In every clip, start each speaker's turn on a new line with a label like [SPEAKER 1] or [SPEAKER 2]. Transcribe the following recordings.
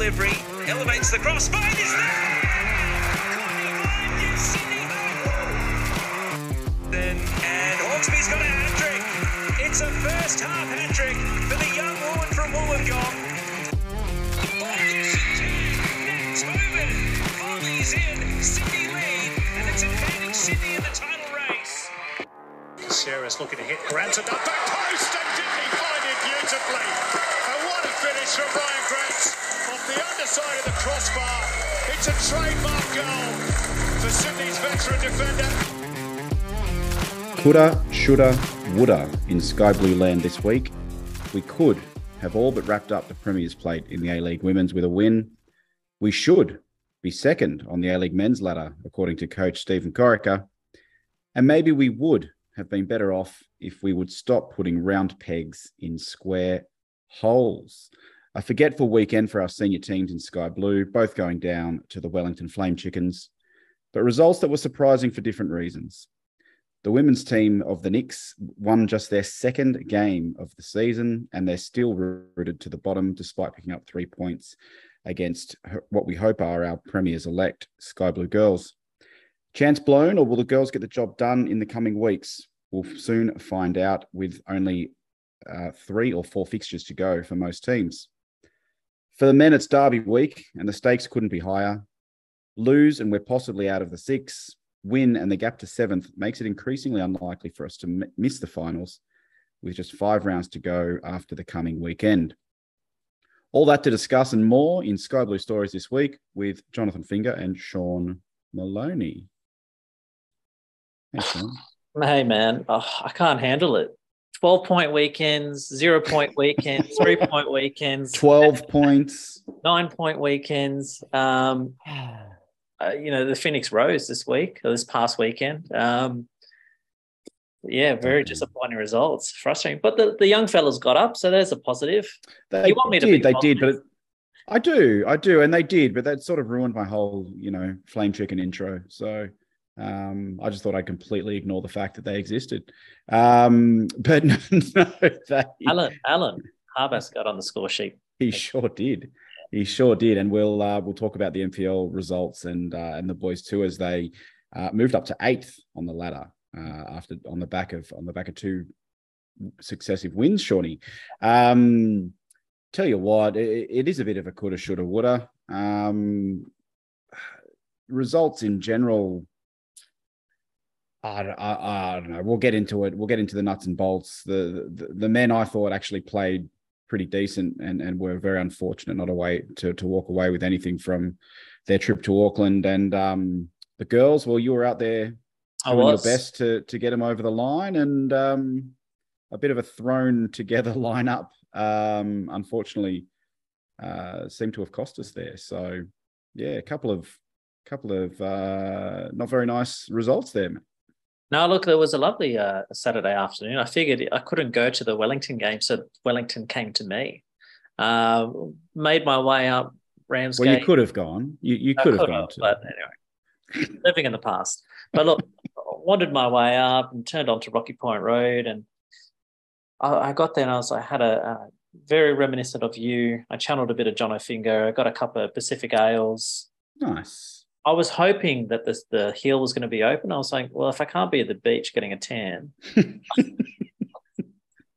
[SPEAKER 1] delivery. Elevates the cross. Fine is there!
[SPEAKER 2] Coulda, shoulda, woulda in Sky Blue Land this week. We could have all but wrapped up the Premier's plate in the A League Women's with a win. We should be second on the A League Men's ladder, according to coach Stephen Corica. And maybe we would have been better off if we would stop putting round pegs in square holes. A forgetful weekend for our senior teams in Sky Blue, both going down to the Wellington Flame Chickens, but results that were surprising for different reasons. The women's team of the Nix won just their second game of the season, and they're still rooted to the bottom despite picking up three points against what we hope are our premiers elect, Sky Blue Girls. Chance blown, or will the girls get the job done in the coming weeks? We'll soon find out with only uh, three or four fixtures to go for most teams. For the men, it's Derby week, and the stakes couldn't be higher. Lose, and we're possibly out of the six. Win, and the gap to seventh makes it increasingly unlikely for us to m- miss the finals with just five rounds to go after the coming weekend. All that to discuss and more in Sky Blue Stories this week with Jonathan Finger and Sean Maloney. Hey, Sean.
[SPEAKER 3] Hey man, oh, I can't handle it. 12 point weekends, zero point weekends, three point weekends,
[SPEAKER 2] 12 points.
[SPEAKER 3] nine point weekends. Um, uh, you know, the Phoenix Rose this week, or this past weekend. Um, yeah, very disappointing results. Frustrating. But the, the young fellas got up, so there's a positive.
[SPEAKER 2] They
[SPEAKER 3] You want me to
[SPEAKER 2] did,
[SPEAKER 3] be
[SPEAKER 2] they did, but I do, I do, and they did, but that sort of ruined my whole, you know, flame chicken intro. So um, I just thought I'd completely ignore the fact that they existed. Um, but no, they,
[SPEAKER 3] Alan, Alan Harbas got on the score sheet.
[SPEAKER 2] He sure did. He sure did, and we'll uh, we'll talk about the NPL results and uh, and the boys too as they uh, moved up to eighth on the ladder uh, after on the back of on the back of two successive wins. Shawnee, um, tell you what, it, it is a bit of a coulda, shoulda, woulda. Um, results in general. I, I, I don't know. We'll get into it. We'll get into the nuts and bolts. The, the the men I thought actually played pretty decent and and were very unfortunate not away to to walk away with anything from their trip to Auckland. And um, the girls, well, you were out there
[SPEAKER 3] I
[SPEAKER 2] doing
[SPEAKER 3] was.
[SPEAKER 2] your best to to get them over the line, and um, a bit of a thrown together lineup. Um, unfortunately, uh, seemed to have cost us there. So yeah, a couple of couple of uh, not very nice results there.
[SPEAKER 3] No, look, there was a lovely uh, Saturday afternoon. I figured I couldn't go to the Wellington game, so Wellington came to me. Uh, made my way up Ramsgate.
[SPEAKER 2] Well, you could have gone. You you
[SPEAKER 3] I
[SPEAKER 2] could have
[SPEAKER 3] could
[SPEAKER 2] gone
[SPEAKER 3] have,
[SPEAKER 2] to.
[SPEAKER 3] but anyway, living in the past. But look, wandered my way up and turned onto Rocky Point Road, and I, I got there and I was I had a, a very reminiscent of you. I channeled a bit of John O'Finger. I got a couple of Pacific Ales.
[SPEAKER 2] Nice.
[SPEAKER 3] I was hoping that this, the hill was going to be open. I was like, well, if I can't be at the beach getting a tan,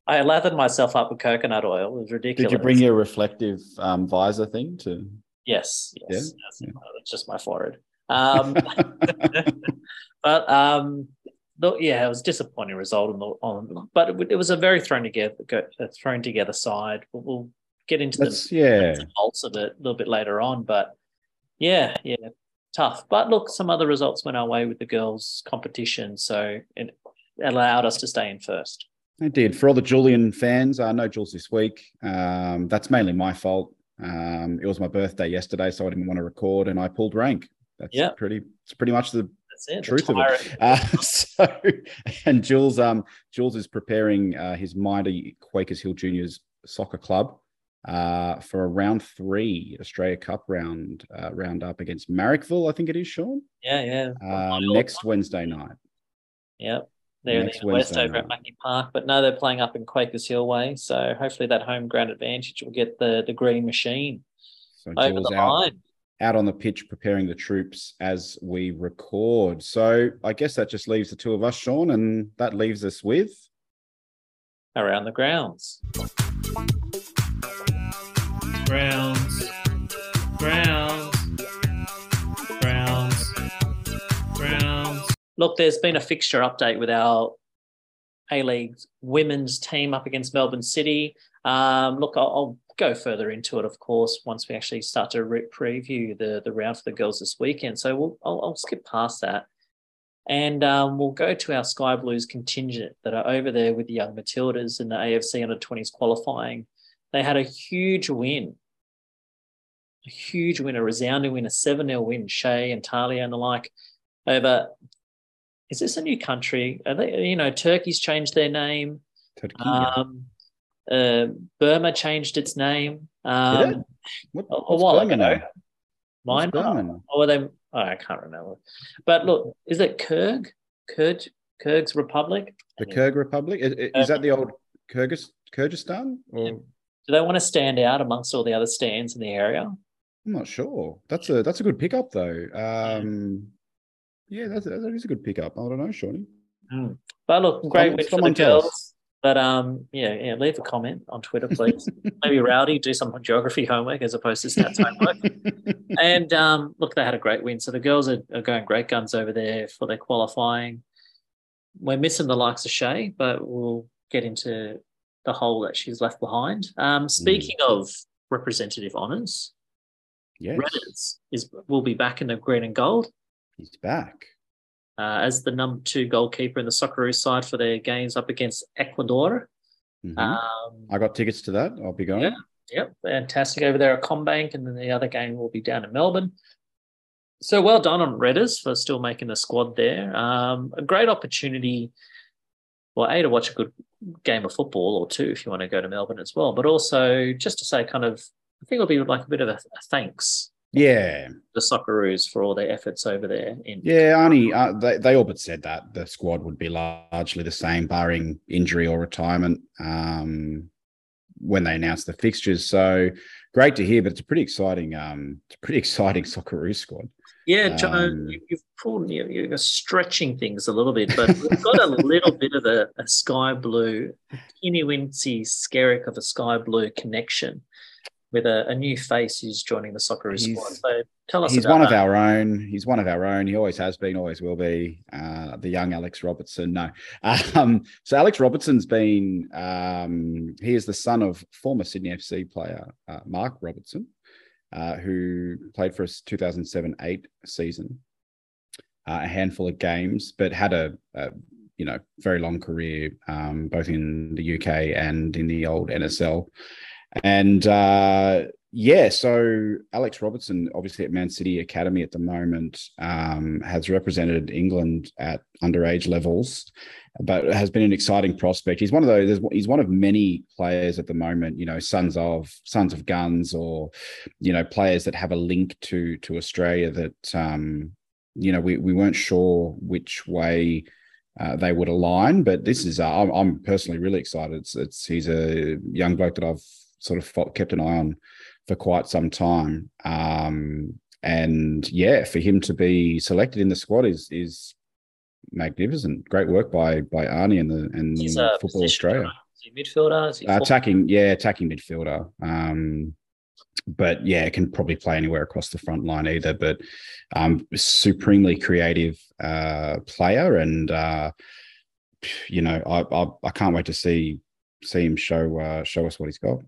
[SPEAKER 3] I lathered myself up with coconut oil. It was ridiculous.
[SPEAKER 2] Did you bring your reflective um, visor thing to?
[SPEAKER 3] Yes, yes.
[SPEAKER 2] Yeah?
[SPEAKER 3] yes. It's just my forehead. Um, but um, yeah, it was a disappointing result on the on, but it, it was a very thrown together go- thrown together side. We'll, we'll get into
[SPEAKER 2] That's
[SPEAKER 3] the
[SPEAKER 2] yeah.
[SPEAKER 3] and bolts of it a little bit later on, but yeah, yeah, tough. But look, some other results went our way with the girls' competition, so it allowed us to stay in first.
[SPEAKER 2] I did. For all the Julian fans, uh, no Jules this week. Um, that's mainly my fault. Um, it was my birthday yesterday, so I didn't want to record, and I pulled rank. That's
[SPEAKER 3] Yeah.
[SPEAKER 2] pretty. It's pretty much the
[SPEAKER 3] it.
[SPEAKER 2] truth of it. Uh, so, and Jules, um, Jules is preparing uh, his mighty Quakers Hill Juniors soccer club uh, for a round three Australia Cup round uh, round up against Marrickville. I think it is Sean
[SPEAKER 3] Yeah, yeah.
[SPEAKER 2] uh, next Wednesday night.
[SPEAKER 3] Yep. They're in the west over at
[SPEAKER 2] night.
[SPEAKER 3] Mackey Park, but no, they're playing up in Quakers Hill Way. So hopefully that home ground advantage will get the the green machine.
[SPEAKER 2] So
[SPEAKER 3] over
[SPEAKER 2] Jules
[SPEAKER 3] the
[SPEAKER 2] out,
[SPEAKER 3] line.
[SPEAKER 2] out on the pitch preparing the troops as we record. So I guess that just leaves the two of us, Sean, and that leaves us with
[SPEAKER 3] around the grounds. Look, there's been a fixture update with our A League women's team up against Melbourne City. Um, look, I'll, I'll go further into it, of course, once we actually start to re- preview the the round for the girls this weekend. So we'll, I'll, I'll skip past that, and um, we'll go to our Sky Blues contingent that are over there with the young Matildas in the AFC under 20s qualifying. They had a huge win, a huge win, a resounding win, a 7 0 win, Shea and Talia and the like over. Is this a new country? Are they, you know, Turkey's changed their name.
[SPEAKER 2] Turkey.
[SPEAKER 3] Um, uh, Burma changed its name. Um,
[SPEAKER 2] Did it? What,
[SPEAKER 3] a- while
[SPEAKER 2] Burma
[SPEAKER 3] ago. Mine, or were they? Oh, I can't remember. But look, is it Kyrg? Kyrg? Kyrgyz Republic?
[SPEAKER 2] The Kyrgyz Republic? Is, is that the old Kyrgyz, Kyrgyzstan? Or.
[SPEAKER 3] Do they want to stand out amongst all the other stands in the area?
[SPEAKER 2] I'm not sure. That's a that's a good pickup though. Um, yeah, that's that is a good pickup. I don't know, Shawnee.
[SPEAKER 3] Mm. But look, great
[SPEAKER 2] Someone-
[SPEAKER 3] win for the
[SPEAKER 2] someone tell us.
[SPEAKER 3] girls. But um, yeah, yeah, leave a comment on Twitter, please. Maybe Rowdy do some geography homework as opposed to stats homework. And um, look, they had a great win. So the girls are, are going great guns over there for their qualifying. We're missing the likes of Shay, but we'll get into the hole that she's left behind. Um, speaking of representative honours,
[SPEAKER 2] yes,
[SPEAKER 3] Redders is will be back in the green and gold
[SPEAKER 2] he's back.
[SPEAKER 3] uh, as the number two goalkeeper in the Socceroos side for their games up against Ecuador.
[SPEAKER 2] Mhm.
[SPEAKER 3] Um,
[SPEAKER 2] I got tickets to that. I'll be going.
[SPEAKER 3] yeah. Yep, fantastic over there at CommBank, and then the other game will be down in Melbourne. So well done on Redders for still making the squad there. Um, a great opportunity, well, a to watch a good game of football, or two if you want to go to Melbourne as well, but also just to say, kind of, I think it'll be like a bit of a, a thanks
[SPEAKER 2] Yeah,
[SPEAKER 3] the Socceroos for all their efforts over there. In
[SPEAKER 2] yeah. Arnie, uh, they they all but said that the squad would be largely the same, barring injury or retirement. Um, when they announced the fixtures, so great to hear. But it's a pretty exciting, um, it's a pretty exciting Socceroos squad.
[SPEAKER 3] Yeah, John,
[SPEAKER 2] Um,
[SPEAKER 3] you, you've pulled you, you're stretching things a little bit, but we've got a little bit of a, a sky blue, wincy skerrick of a sky blue connection with a, a new face who's joining the Socceroos
[SPEAKER 2] He's-
[SPEAKER 3] squad. So tell us
[SPEAKER 2] He's one of our own. He's one of our own. He always has been, always will be. Uh, the young Alex Robertson. No. Um, so Alex Robertson's been. Um, he is the son of former Sydney FC player uh, Mark Robertson, uh, who played for us 2007-8 season, uh, a handful of games, but had a, a you know very long career um, both in the UK and in the old NSL. And uh, yeah, so Alex Robertson, obviously at Man City Academy at the moment, um, has represented England at underage levels, but has been an exciting prospect. He's one of those. He's one of many players at the moment. You know, sons of sons of guns, or you know, players that have a link to to Australia. That um, you know, we we weren't sure which way. Uh, they would align, but this is uh, I'm, I'm personally really excited. It's, it's he's a young bloke that I've sort of kept an eye on for quite some time. Um, and yeah, for him to be selected in the squad is is magnificent. Great work by by Arnie and the and
[SPEAKER 3] He's
[SPEAKER 2] Football Australia.
[SPEAKER 3] Is he midfielder?
[SPEAKER 2] Uh, attacking, yeah, attacking midfielder. Um, but yeah, can probably play anywhere across the front line either. But um, supremely creative uh, player, and uh, you know, I, I I can't wait to see see him show uh, show us what he's got.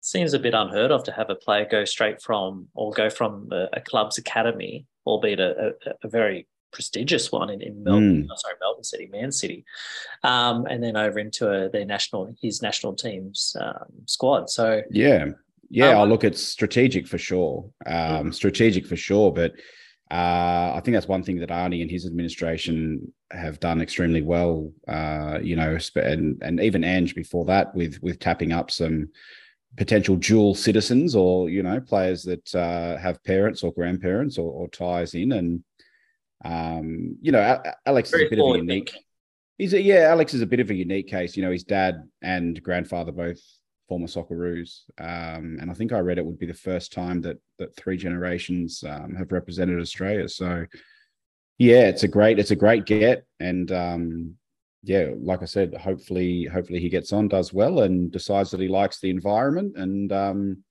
[SPEAKER 3] Seems a bit unheard of to have a player go straight from or go from a, a club's academy, albeit a, a, a very prestigious one in, in Melbourne,
[SPEAKER 2] Mm.
[SPEAKER 3] oh, sorry, Melbourne City, Man City, um, and then over into a, their national his national team's um, squad. So
[SPEAKER 2] Yeah. Yeah.
[SPEAKER 3] Um,
[SPEAKER 2] I'll look, it's strategic for sure. Um, strategic for sure. But uh, I think that's one thing that Arnie and his administration have done extremely well. Uh, you know, and, and even Ange before that with, with tapping up some potential dual citizens or, you know, players that uh, have parents or grandparents or, or ties in. And, um, you know, Alex is a bit of a unique. He's a, yeah, Alex is a bit of a unique case. You know, his dad and grandfather both former Socceroos. Um, and I think I read it would be the first time that that three generations um, have represented Australia. So yeah, it's a great it's a great get, and um, yeah, like I said, hopefully hopefully he gets on, does well, and decides that he likes the environment. And um,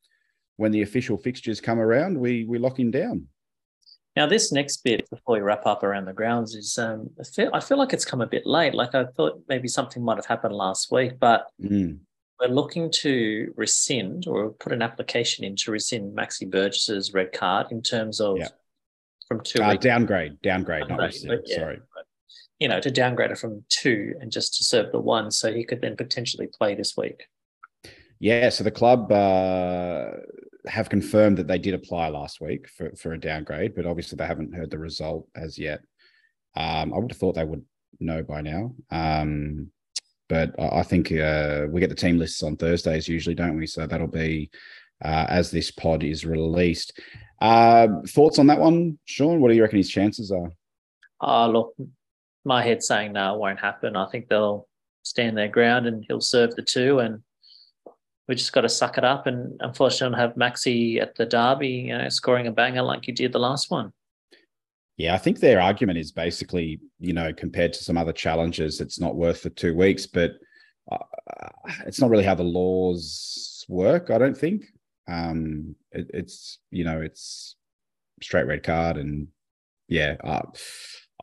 [SPEAKER 2] when the official fixtures come around, we we lock him down.
[SPEAKER 3] Now, this next bit before we wrap up around the grounds is um, I feel I feel like it's come a bit late. Like I thought maybe something might have happened last week, but
[SPEAKER 2] Mm.
[SPEAKER 3] we're looking to rescind or put an application in to rescind Maxi Burgess's red card in terms of
[SPEAKER 2] Yeah.
[SPEAKER 3] from two
[SPEAKER 2] Uh,
[SPEAKER 3] weeks,
[SPEAKER 2] downgrade, downgrade, not rescind,
[SPEAKER 3] yeah.
[SPEAKER 2] Sorry.
[SPEAKER 3] You know, to downgrade it from two and just to serve the one, so he could then potentially play this week.
[SPEAKER 2] Yeah, so the club uh, have confirmed that they did apply last week for, for a downgrade, but obviously they haven't heard the result as yet. Um, I would have thought they would know by now. Um, but I I think uh, we get the team lists on Thursdays usually, don't we? So that'll be uh, as this pod is released. Uh, thoughts on that one, Sean? What do you reckon his chances are?
[SPEAKER 3] Oh, look, my head saying no, it won't happen. I think they'll stand their ground and he'll serve the two. And we just got to suck it up and unfortunately have Maxi at the derby, you know, scoring a banger like he did the last one.
[SPEAKER 2] Yeah, I think their argument is basically, you know, compared to some other challenges, it's not worth the two weeks, but uh, it's not really how the laws work. I don't think um, it, it's, you know, it's straight red card, and yeah, uh,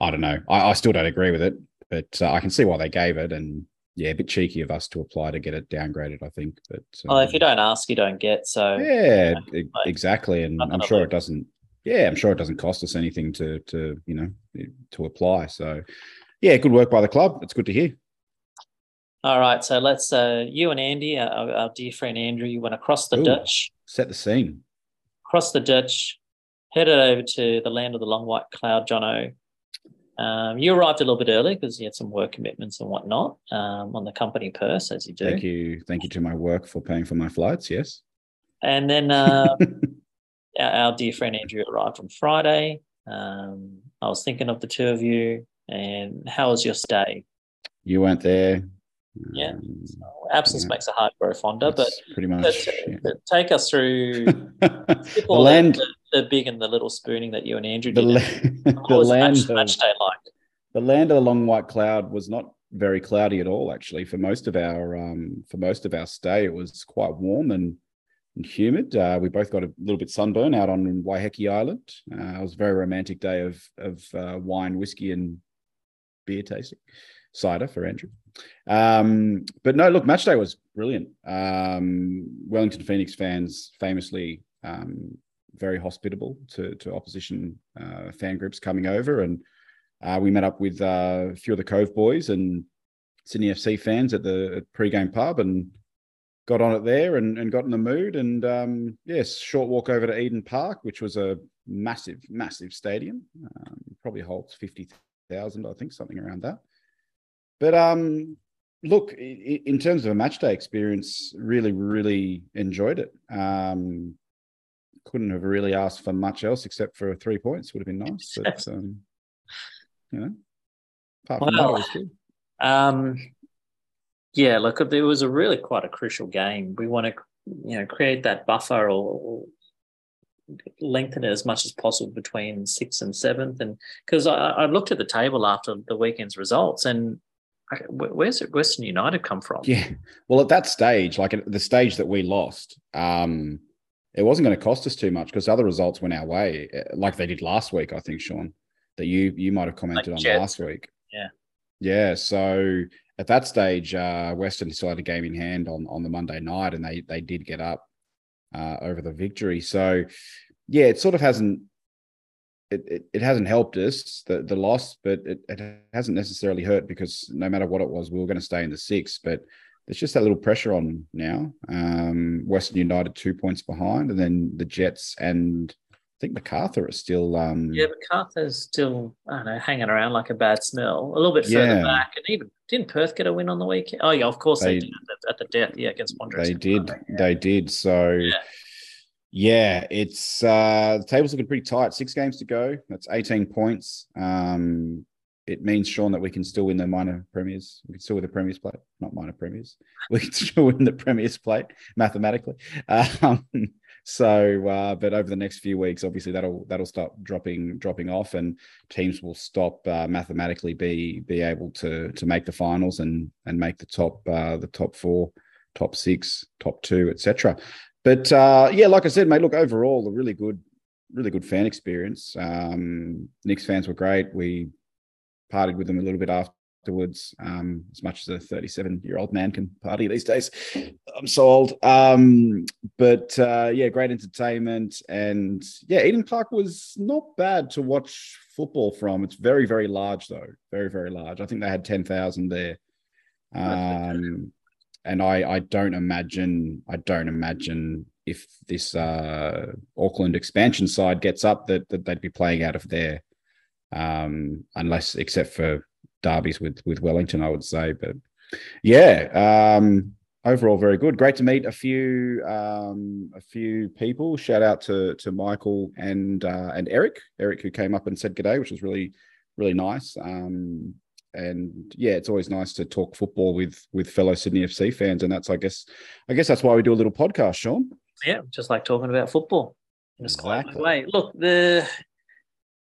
[SPEAKER 2] I don't know. I, I still don't agree with it, but uh, I can see why they gave it, and yeah, a bit cheeky of us to apply to get it downgraded. I think, but
[SPEAKER 3] Well, if
[SPEAKER 2] um,
[SPEAKER 3] you don't ask, you don't get. So
[SPEAKER 2] yeah,
[SPEAKER 3] you
[SPEAKER 2] e-
[SPEAKER 3] like,
[SPEAKER 2] exactly, and I'm sure it doesn't. Yeah, I'm sure it doesn't cost us anything to to you know to apply. So, yeah, good work by the club. It's good to hear.
[SPEAKER 3] all right, so let's uh, you and Andy, our, our dear friend Andrew, you went across the
[SPEAKER 2] Ooh.
[SPEAKER 3] Dutch,
[SPEAKER 2] Set the scene.
[SPEAKER 3] across the Dutch, headed over to the land of the long white cloud, Jono. Um, you arrived a little bit early because you had some work commitments and whatnot um, on the company purse, as you do.
[SPEAKER 2] Thank you, thank you to my work for paying for my flights. Yes.
[SPEAKER 3] And then uh, our, our dear friend Andrew arrived on Friday. Um, I was thinking of the two of you. And how was your stay?
[SPEAKER 2] you weren't there.
[SPEAKER 3] Yeah.
[SPEAKER 2] Um,
[SPEAKER 3] Absence
[SPEAKER 2] Yeah.
[SPEAKER 3] makes a heart grow fonder, but
[SPEAKER 2] pretty much.
[SPEAKER 3] but,
[SPEAKER 2] yeah.
[SPEAKER 3] but take us through
[SPEAKER 2] the land,
[SPEAKER 3] the, the big and the little spooning that you and Andrew
[SPEAKER 2] the,
[SPEAKER 3] did.
[SPEAKER 2] la- the land,
[SPEAKER 3] match,
[SPEAKER 2] of,
[SPEAKER 3] match day like?
[SPEAKER 2] the land of the long white cloud was not very cloudy at all. Actually, for most of our um, for most of our stay, it was quite warm and, and humid. Uh, we both got a little bit sunburn out on Waiheke Island. Uh, it was a very romantic day of of uh, wine, whiskey, and beer tasting, cider for Andrew. Um, but no, look, match day was brilliant. Um, Wellington Phoenix fans famously um, very hospitable to to opposition uh, fan groups coming over, and uh, we met up with uh, a few of the Cove boys and Sydney FC fans at the at pre-game pub and got on it there and, and got in the mood. And um, yes, short walk over to Eden Park, which was a massive, massive stadium. Um, probably holds fifty thousand, I think, something around that. But um, look, in terms of a match day experience, really, really enjoyed it. Um, couldn't have really asked for much else except for three points. Would have been nice, but um, you know, apart from that, it was good.
[SPEAKER 3] Um, yeah, look, it was a really quite a crucial game. We want to, you know, create that buffer or, or lengthen it as much as possible between sixth and seventh. And because I, I looked at the table after the weekend's results, and I, where's Western United come from?
[SPEAKER 2] Yeah. Well, at that stage, like at the stage that we lost, um, it wasn't going to cost us too much because other results went our way, eh, like they did last week. I think, Sean, that you you might have commented
[SPEAKER 3] Like
[SPEAKER 2] on
[SPEAKER 3] Jets.
[SPEAKER 2] last week.
[SPEAKER 3] Yeah.
[SPEAKER 2] Yeah. So at that stage, uh, Western still had a game in hand on on the Monday night, and they they did get up uh, over the victory. So yeah, it sort of hasn't. It, it, it hasn't helped us the the loss, but it, it hasn't necessarily hurt because no matter what it was, we were going to stay in the six. But there's just that little pressure on now. Um, Western United two points behind, and then the Jets and I think Macarthur are still. Um,
[SPEAKER 3] Yeah, but Carter's still, I don't know, hanging around like a bad smell. A little bit further
[SPEAKER 2] Yeah.
[SPEAKER 3] back, and even didn't Perth get a win on the weekend? Oh yeah, of course they,
[SPEAKER 2] They-
[SPEAKER 3] did at the, at the death, yeah, against Wanderers.
[SPEAKER 2] they did, they did. So.
[SPEAKER 3] Yeah.
[SPEAKER 2] Yeah, it's uh the table's looking pretty tight. Six games to go. That's 18 points. Um it means Sean that we can still win the minor premiers. We can still win the premiers plate, not minor premiers. We can still win the premiers plate mathematically. Um, so, uh, but over the next few weeks, obviously that'll that'll start dropping dropping off, and teams will stop uh, mathematically be be able to to make the finals and and make the top uh, the top four, top six, top two, etc. But uh, yeah, like I said, mate, look overall a really good really good fan experience. Um, Nix fans were great. We partied with them a little bit afterwards, um, as much as a 37 year old man can party these days. I'm sold. Um, but uh, yeah, great entertainment. And yeah, Eden Park was not bad to watch football from. It's very, very large, though. Very, very large. I think they had 10,000 there. Um, and I, I don't imagine, I don't imagine if this uh, Auckland expansion side gets up that, that they'd be playing out of there um, unless except for derbies with with Wellington, I would say. But yeah, um, overall very good. Great to meet a few um, a few people. Shout out to to Michael and uh, and Eric, Eric who came up and said good day, which was really really nice. Um, and yeah, it's always nice to talk football with with fellow Sydney FC fans, and that's I guess I guess that's why we do a little podcast, Sean.
[SPEAKER 3] Yeah, just like talking about football. In a
[SPEAKER 2] Exactly.
[SPEAKER 3] way. Look, the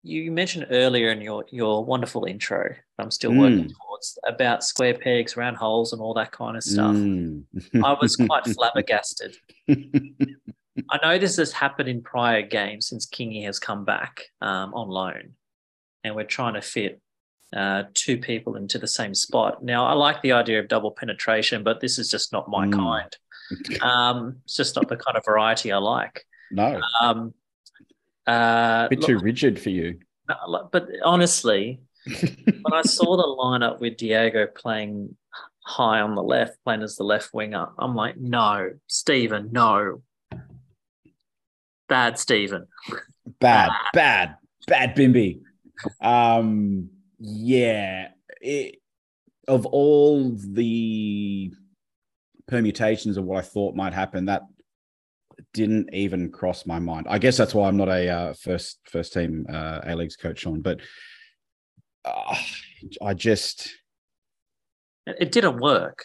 [SPEAKER 3] you mentioned earlier in your your wonderful intro. I'm still working towards about square pegs, round holes, and all that kind of stuff.
[SPEAKER 2] Mm.
[SPEAKER 3] I was quite flabbergasted. I know this has happened in prior games since Kingy has come back um, on loan, and we're trying to fit uh, two people into the same spot. Now, I like the idea of double penetration, but this is just not my
[SPEAKER 2] Mm.
[SPEAKER 3] kind. Um, it's just not the kind of variety I like.
[SPEAKER 2] no,
[SPEAKER 3] Um, uh,
[SPEAKER 2] a bit
[SPEAKER 3] look,
[SPEAKER 2] too rigid for you.
[SPEAKER 3] but honestly, when I saw the lineup with Diego playing high on the left, playing as the left winger, I'm like, no, Stephen, no. Bad Stephen.
[SPEAKER 2] bad, bad, bad Bimby. Um, yeah, it, of all the permutations of what I thought might happen, that didn't even cross my mind. I guess that's why I'm not a uh, first first team uh, A Leagues coach Sean. but uh, I just
[SPEAKER 3] It didn't work.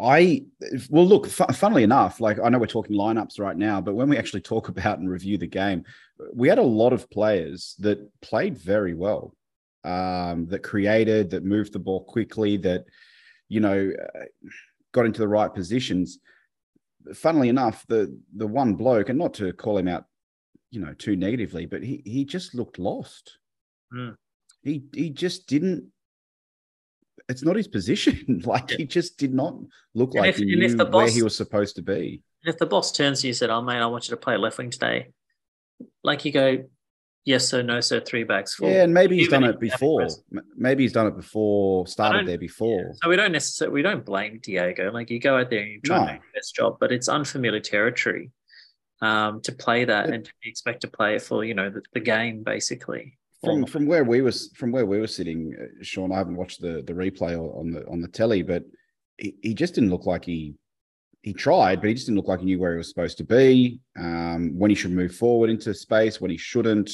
[SPEAKER 2] I well look. Fu- funnily enough, like I know we're talking lineups right now, but when we actually talk about and review the game, we had a lot of players that played very well, um, that created, that moved the ball quickly, that you know uh, got into the right positions. Funnily enough, the the one bloke, and not to call him out, you know, too negatively, but he he just looked lost.
[SPEAKER 3] Hmm.
[SPEAKER 2] He he just didn't it's not his position. like he just did not look
[SPEAKER 3] And
[SPEAKER 2] like
[SPEAKER 3] if-
[SPEAKER 2] he knew
[SPEAKER 3] the
[SPEAKER 2] where he was supposed to be.
[SPEAKER 3] And if the boss turns to you and said, Oh, mate, I want you to play left wing today, like you go, Yes, sir, no, sir, three backs full.
[SPEAKER 2] yeah, and maybe he's
[SPEAKER 3] even
[SPEAKER 2] done it before. Maybe he's done it before, started there before.
[SPEAKER 3] So we don't necessarily we don't blame Diego. Like you go out there and you try
[SPEAKER 2] No.
[SPEAKER 3] to make the best job, but it's unfamiliar territory um, to play that
[SPEAKER 2] It-
[SPEAKER 3] and to expect to play it for you know the, the game basically.
[SPEAKER 2] From
[SPEAKER 3] Or-
[SPEAKER 2] from where we was from where we were sitting, uh, Sean. I haven't watched the the replay on the on the telly, but he, he just didn't look like he he tried, but he just didn't look like he knew where he was supposed to be. Um, when he should move forward into space, when he shouldn't.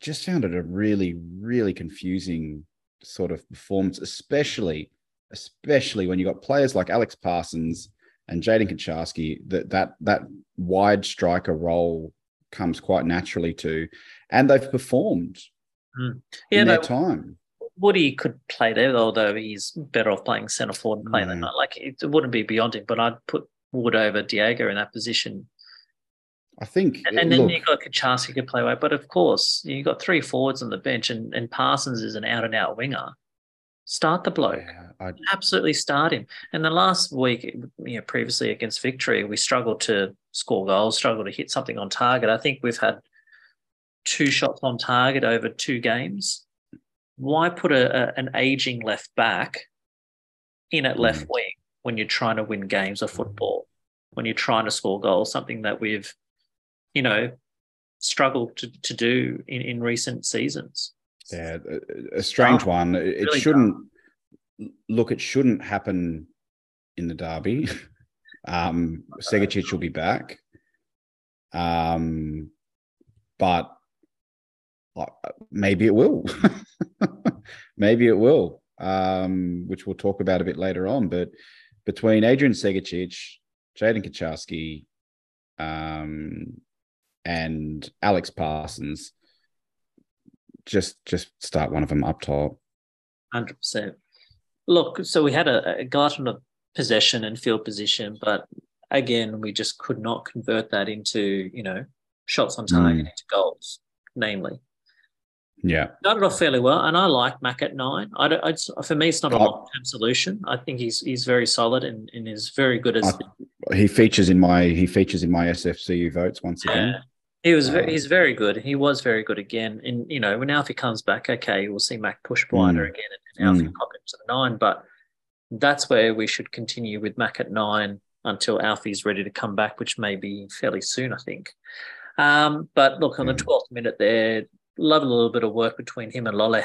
[SPEAKER 2] Just found it a really really confusing sort of performance, especially especially when you got players like Alex Parsons and Jaden Kucharski. That that that wide striker role comes quite naturally to, and they've performed
[SPEAKER 3] yeah,
[SPEAKER 2] in their time.
[SPEAKER 3] Woody could play there, although he's better off playing centre forward and playing
[SPEAKER 2] Mm.
[SPEAKER 3] that. Like it, it wouldn't be beyond him, but I'd put Wood over Diego in that position.
[SPEAKER 2] I think.
[SPEAKER 3] And, and then
[SPEAKER 2] look,
[SPEAKER 3] you got Kucharski could play away, but of course you've got three forwards on the bench, and, and Parsons is an out and out winger. Start the bloke.
[SPEAKER 2] yeah, I,
[SPEAKER 3] absolutely start him. And the last week, you know, previously against Victory, we struggled to score goals, struggled to hit something on target. I think we've had two shots on target over two games. Why put a, a an aging left back in at left
[SPEAKER 2] Mm.
[SPEAKER 3] wing when you're trying to win games of football, when you're trying to score goals, something that we've, you know, struggled to, to do in, in recent seasons.
[SPEAKER 2] yeah, a, a strange
[SPEAKER 3] Dumb.
[SPEAKER 2] one. It,
[SPEAKER 3] Really
[SPEAKER 2] shouldn't look. It shouldn't happen in the derby. um, Segecic will be back. Um, but uh, maybe it will. maybe it will, um, which we'll talk about a bit later on. But between Adrian Segecic, Jaden Kucharski, um, and Alex Parsons, just just start one of them up top.
[SPEAKER 3] Hundred percent. Look, so we had a, a glut of possession and field position, but again, we just could not convert that into you know shots on target
[SPEAKER 2] Mm.
[SPEAKER 3] into goals, namely.
[SPEAKER 2] Yeah,
[SPEAKER 3] Started off fairly well, and I like Mak at nine. I don't, I, for me, it's not a long term solution. I think he's he's very solid and, and is very good as
[SPEAKER 2] he features in my he features in my SFCU votes once again.
[SPEAKER 3] He was very,
[SPEAKER 2] Uh,
[SPEAKER 3] he's very good. He was very good again. And you know, now if he comes back, okay, we'll see Mak push wider
[SPEAKER 2] Mm.
[SPEAKER 3] again and Alfie
[SPEAKER 2] Mm.
[SPEAKER 3] pop into the nine. But that's where we should continue with Mak at nine until Alfie's ready to come back, which may be fairly soon, I think. Um, but look, on the
[SPEAKER 2] Mm.
[SPEAKER 3] twelfth minute there, love a little bit of work between him and Lolley.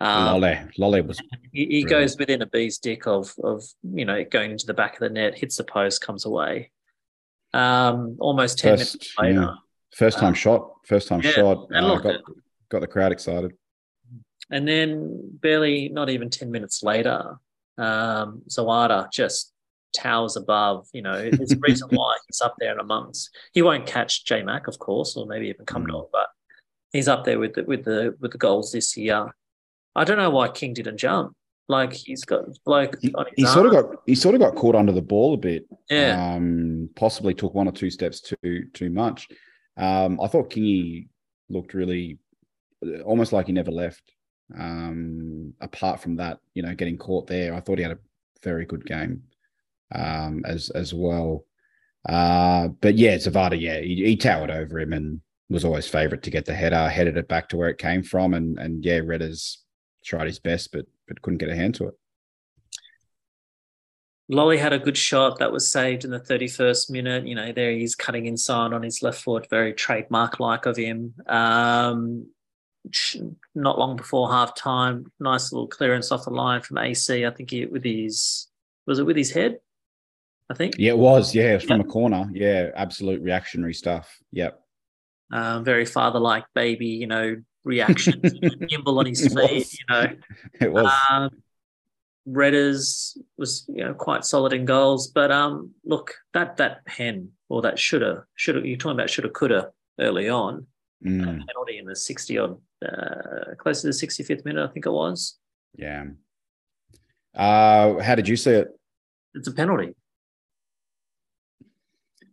[SPEAKER 3] Um,
[SPEAKER 2] Lolley, Lolley was
[SPEAKER 3] he, he goes within a bee's dick of of you know going into the back of the net, hits the post, comes away. Um, almost ten minutes later.
[SPEAKER 2] yeah, first time
[SPEAKER 3] Um,
[SPEAKER 2] shot, first time
[SPEAKER 3] yeah,
[SPEAKER 2] shot.
[SPEAKER 3] and
[SPEAKER 2] uh, got got the crowd excited.
[SPEAKER 3] And then barely, not even 10 minutes later, um, Zawada just towers above. You know, there's a reason why he's up there and amongst. He won't catch J Mac, of course, or maybe even
[SPEAKER 2] Mm.
[SPEAKER 3] Cumnor, but he's up there with the, with the with the goals this year. I don't know why King didn't jump. Like he's got bloke
[SPEAKER 2] He, he sort of got he sort of got caught under the ball a bit.
[SPEAKER 3] yeah.
[SPEAKER 2] Um, possibly took one or two steps too too much. Um, I thought Kingy looked really almost like he never left. Um, apart from that, you know, getting caught there, I thought he had a very good game um, as as well. Uh, but yeah, Zawada, yeah, he, he towered over him and was always favourite to get the header, headed it back to where it came from, and and yeah, Redders tried his best, but but couldn't get a hand to it.
[SPEAKER 3] Lolley had a good shot that was saved in the 31st minute. You know, there he's cutting inside on his left foot, very trademark like of him. Um, not long before half time, nice little clearance off the line from AC. I think he with his was it with his head? I think.
[SPEAKER 2] Yeah, it was. Yeah, it was from a corner. Yeah, absolute reactionary stuff. Yep.
[SPEAKER 3] Um, very father like baby, you know, reaction, nimble on his
[SPEAKER 2] It
[SPEAKER 3] feet,
[SPEAKER 2] was.
[SPEAKER 3] you know.
[SPEAKER 2] It was.
[SPEAKER 3] Um, Redders was you know quite solid in goals, but um, look that that pen or that shoulda shoulda you're talking about shoulda coulda early on
[SPEAKER 2] Mm,
[SPEAKER 3] penalty in the sixty odd uh, close to the sixty fifth minute I think it was.
[SPEAKER 2] yeah. Uh, how did you see it?
[SPEAKER 3] It's a penalty.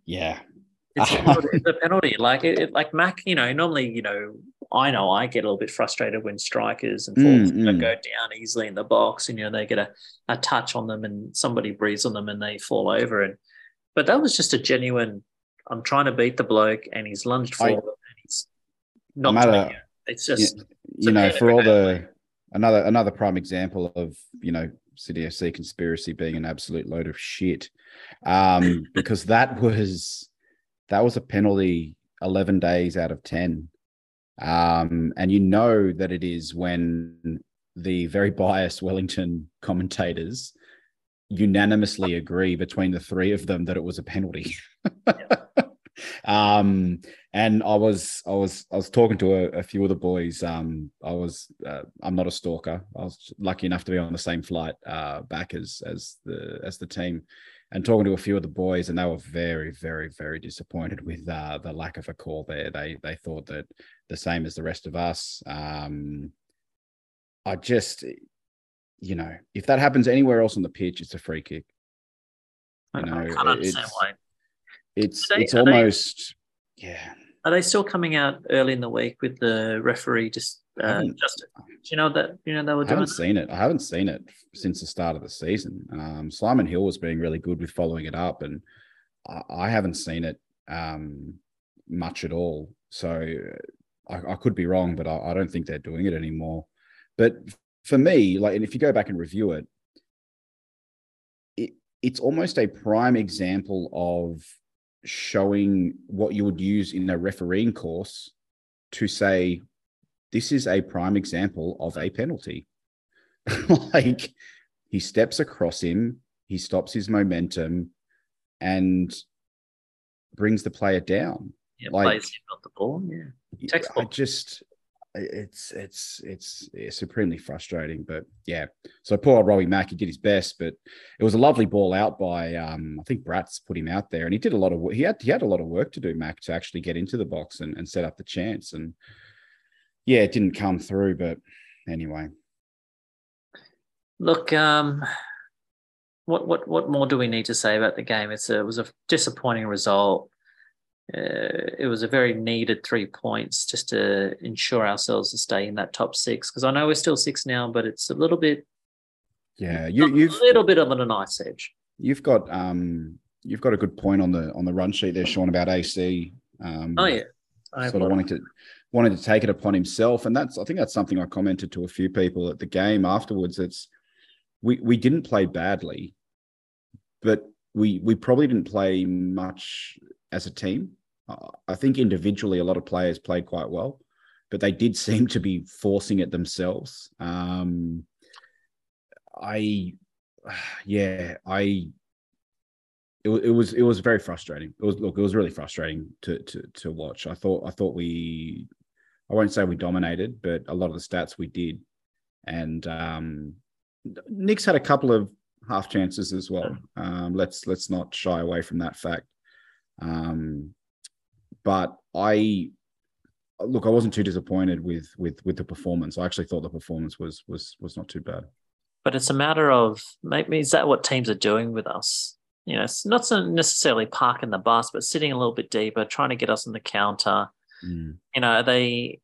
[SPEAKER 2] Yeah.
[SPEAKER 3] It's a penalty. It's a penalty. Like it, it- like Mak, you know, normally, you know, I know I get a little bit frustrated when strikers and
[SPEAKER 2] Mm,
[SPEAKER 3] forwards you know,
[SPEAKER 2] mm.
[SPEAKER 3] go down easily in the box and you know they get a, a touch on them and somebody breathes on them and they fall over. And but that was just a genuine I'm trying to beat the bloke and he's lunged
[SPEAKER 2] I-
[SPEAKER 3] forward and he's not
[SPEAKER 2] I'm at
[SPEAKER 3] doing
[SPEAKER 2] a-
[SPEAKER 3] it. It's just
[SPEAKER 2] you
[SPEAKER 3] a
[SPEAKER 2] know, for all the another another prime example of you know City FC conspiracy being an absolute load of shit, um, because that was that was a penalty eleven days out of ten, um, and you know that it is when the very biased Wellington commentators unanimously agree between the three of them that it was a penalty. um and i was i was i was talking to a, a few of the boys. Um i was uh, i'm not a stalker. I was lucky enough to be on the same flight uh back as as the as the team and talking to a few of the boys and they were very very very disappointed with uh the lack of a call there. They they thought that the same as the rest of us um i just you know if that happens anywhere else on the pitch it's a free kick
[SPEAKER 3] I,
[SPEAKER 2] you know,
[SPEAKER 3] I can't understand
[SPEAKER 2] it's-
[SPEAKER 3] why.
[SPEAKER 2] it's
[SPEAKER 3] they-
[SPEAKER 2] it's
[SPEAKER 3] are they-
[SPEAKER 2] almost yeah
[SPEAKER 3] Are they still coming out early in the week with the referee just uh, just you know that you know they were
[SPEAKER 2] I haven't seen it. I haven't seen it since the start of the season. Um, Simon Hill was being really good with following it up, and I, I haven't seen it um, much at all. So I, I could be wrong, but I, I don't think they're doing it anymore. But for me, like, and if you go back and review it, it it's almost a prime example of showing what you would use in a refereeing course to say this is a prime example of a penalty. like he steps across him, he stops his momentum and brings the player down.
[SPEAKER 3] Yeah,
[SPEAKER 2] like-
[SPEAKER 3] plays on the ball. Yeah.
[SPEAKER 2] I
[SPEAKER 3] Textbook.
[SPEAKER 2] just it's it's it's, it's supremely frustrating. But yeah, so poor old Robbie Mak, he did his best, but it was a lovely ball out by um, I think Bratz put him out there, and he did a lot of he had he had a lot of work to do, Mak, to actually get into the box and, and set up the chance. And yeah, it didn't come through, but anyway.
[SPEAKER 3] Look, um, what what what more do we need to say about the game? It's a, it was a disappointing result. Uh, it was a very needed three points just to ensure ourselves to stay in that top six. Because I know we're still six now, but it's a little bit,
[SPEAKER 2] Yeah, you you've a
[SPEAKER 3] little bit of an ice edge.
[SPEAKER 2] you've got um you've got a good point on the on the run sheet there, Sean, about AC. Um,
[SPEAKER 3] Oh yeah, I
[SPEAKER 2] sort of wanting to wanted to take it upon himself, and that's I think that's something I commented to a few people at the game afterwards. It's we we didn't play badly, but we we probably didn't play much as a team. I think individually a lot of players played quite well, but they did seem to be forcing it themselves. Um, I yeah I it, it was it was very frustrating. It was look, it was really frustrating to to to watch. I thought I thought we I won't say we dominated, but a lot of the stats we did. And um Nix had a couple of half chances as well. Um let's let's not shy away from that fact. Um but I look, I wasn't too disappointed with with with the performance. I actually thought the performance was was was not too bad.
[SPEAKER 3] But it's a matter of maybe is that what teams are doing with us? You know, it's not so necessarily parking the bus, but sitting a little bit deeper, trying to get us on the counter.
[SPEAKER 2] Mm.
[SPEAKER 3] You know, are they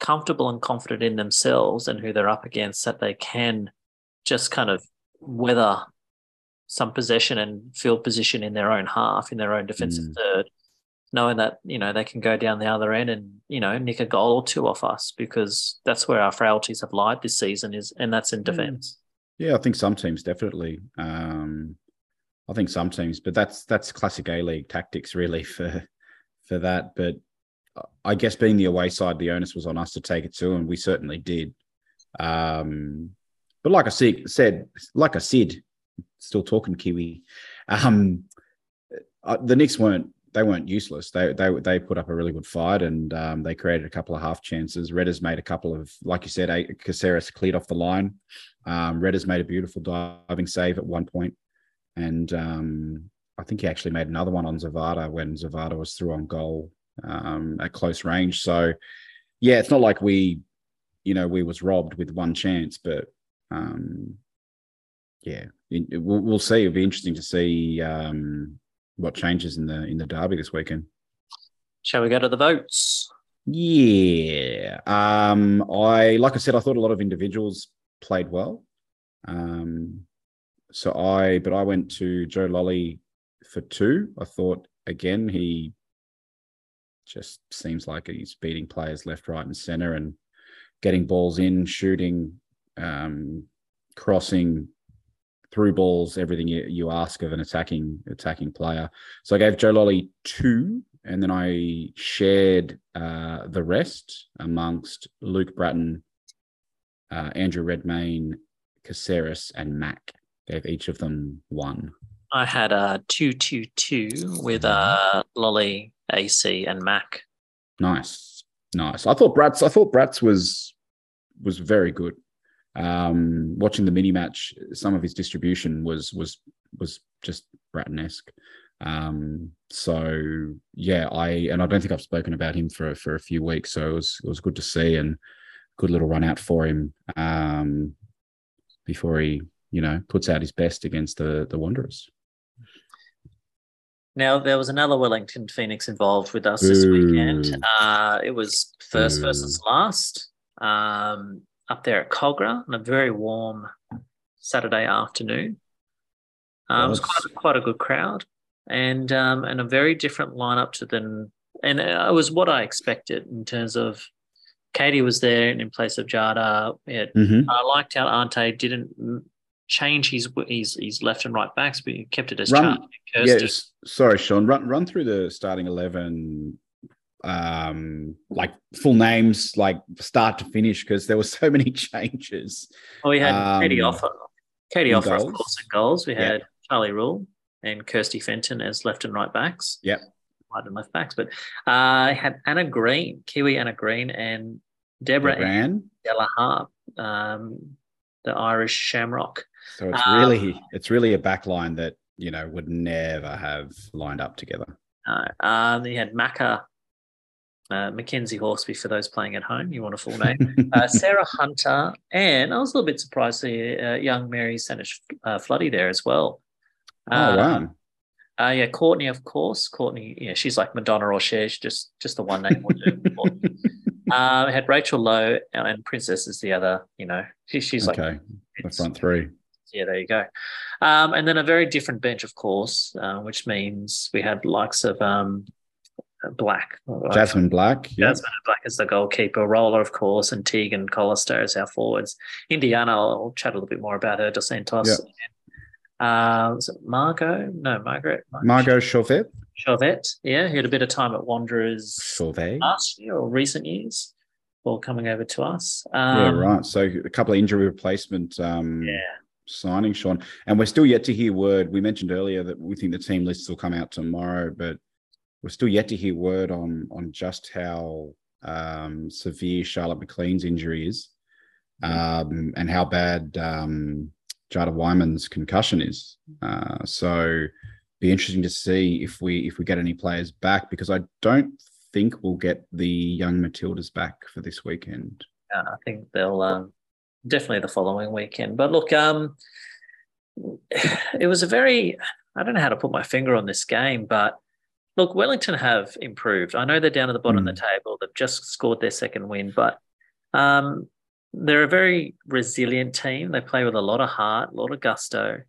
[SPEAKER 3] comfortable and confident in themselves and who they're up against that they can just kind of weather some possession and field position in their own half, in their own defensive
[SPEAKER 2] Mm.
[SPEAKER 3] third, knowing that, you know, they can go down the other end and, you know, nick a goal or two off us because that's where our frailties have lied this season is and that's in defense.
[SPEAKER 2] Yeah, I think some teams definitely. Um, I think some teams, but that's that's classic A League tactics, really for for that. But I guess being the away side, the onus was on us to take it to, and we certainly did. Um, but like I said, said like I said, still talking Kiwi. Um, uh, the Nix weren't they weren't useless. They they they put up a really good fight and um, they created a couple of half chances. Redders made a couple of, like you said, Caceres cleared off the line. Um, Redders made a beautiful diving save at one point, and um, I think he actually made another one on Zawada when Zawada was through on goal um, at close range. So yeah, it's not like we, you know, we was robbed with one chance, but um, yeah, it, it- we'll, we'll see. It'll be interesting to see um, what changes in the in the derby this weekend.
[SPEAKER 3] Shall we go to the votes?
[SPEAKER 2] Yeah. Um, I like I said, I thought a lot of individuals played well. Um, so I but I went to Joe Lolley for two. I thought again he just seems like he's beating players left, right, and center and getting balls in, shooting, um, crossing, through balls, everything you, you ask of an attacking attacking player. So I gave Joe Lolley two, and then I shared uh, the rest amongst Luke Brattan, uh, Andrew Redmayne, Caceres, and Mak. Gave each of them one.
[SPEAKER 3] I had a two two two with uh Lolley, AC, and Mak.
[SPEAKER 2] Nice, nice. I thought Bratz. I thought Bratz was was very good. Um, watching the mini match, some of his distribution was was was just Brattan esque. Um, so yeah, I and I don't think I've spoken about him for for a few weeks, so it was it was good to see and good little run out for him um, before he you know puts out his best against the the Wanderers.
[SPEAKER 3] Now there was another Wellington Phoenix involved with us this weekend. Uh, it was first
[SPEAKER 2] Boo.
[SPEAKER 3] versus last um, up there at Kogarah on a very warm Saturday afternoon. Um, it was quite quite a good crowd and um, and a very different lineup to than and it was what I expected in terms of Katie was there and in place of Jada. Had
[SPEAKER 2] Mhm.
[SPEAKER 3] I liked how Ante didn't change his his his left and right backs, but he kept it as
[SPEAKER 2] Run-
[SPEAKER 3] Charlie and Kirsty.
[SPEAKER 2] Yes, sorry, Sean. Run run through the starting eleven, um, like full names, like start to finish, because there were so many changes.
[SPEAKER 3] Well, we had Katie
[SPEAKER 2] Um,
[SPEAKER 3] Offer. Katie Offer, of
[SPEAKER 2] goals.
[SPEAKER 3] course, in goals. We had Charlie Rule and Kirsty Fenton as left and right backs.
[SPEAKER 2] Yep.
[SPEAKER 3] Right and left backs. But uh, I had Anna Green, Kiwi Anna Green, and Deborah
[SPEAKER 2] Ran.
[SPEAKER 3] Della Harp, um, the Irish Shamrock.
[SPEAKER 2] So it's
[SPEAKER 3] Um,
[SPEAKER 2] really it's really a back line that you know would never have lined up together.
[SPEAKER 3] Uh, um, you had Macca, uh, Mackenzie Hawkesby for those playing at home. You want a full name? uh, Sarah Hunter, and I was a little bit surprised to see uh, young Mary Stanic uh, Floody there as well.
[SPEAKER 2] oh
[SPEAKER 3] Uh,
[SPEAKER 2] wow.
[SPEAKER 3] Uh, yeah, Cortnee, of course. Cortnee, yeah, she's like Madonna or Cher. She's just just the one name. do. um, had Rachel Lowe and Princess is the other. You know, she, she's like
[SPEAKER 2] the front three.
[SPEAKER 3] yeah, there you go. Um, and then a very different bench, of course, uh, which means we had likes of um, Black,
[SPEAKER 2] Jasmine Black. Yeah.
[SPEAKER 3] Jasmine Black is the goalkeeper, Roller, of course, and Tegan Collister is our forwards. Indiana, I'll chat a little bit more about her, Dos Santos. Uh, was it Margot? No, Margaret.
[SPEAKER 2] Margot Chauvet.
[SPEAKER 3] Chauvette, yeah, who had a bit of time at Wanderers
[SPEAKER 2] Chauvet.
[SPEAKER 3] last year or recent years before coming over to us.
[SPEAKER 2] yeah,
[SPEAKER 3] Um,
[SPEAKER 2] right. So a couple of injury replacement um,
[SPEAKER 3] Yeah.
[SPEAKER 2] signing, Sean. And we're still yet to hear word. We mentioned earlier that we think the team lists will come out tomorrow, but we're still yet to hear word on on just how um, severe Charlotte McLean's injury is, um, and how bad um, Jada Whyman's concussion is. Uh, so, be interesting to see if we if we get any players back because I don't think we'll get the young Matildas back for this weekend.
[SPEAKER 3] Uh, I think they'll um, definitely the following weekend. But look, um, it was a very I don't know how to put my finger on this game, but look, Wellington have improved. I know they're down at the bottom of the table. They've just scored their second win, but um, they're a very resilient team. They play with a lot of heart, a lot of gusto.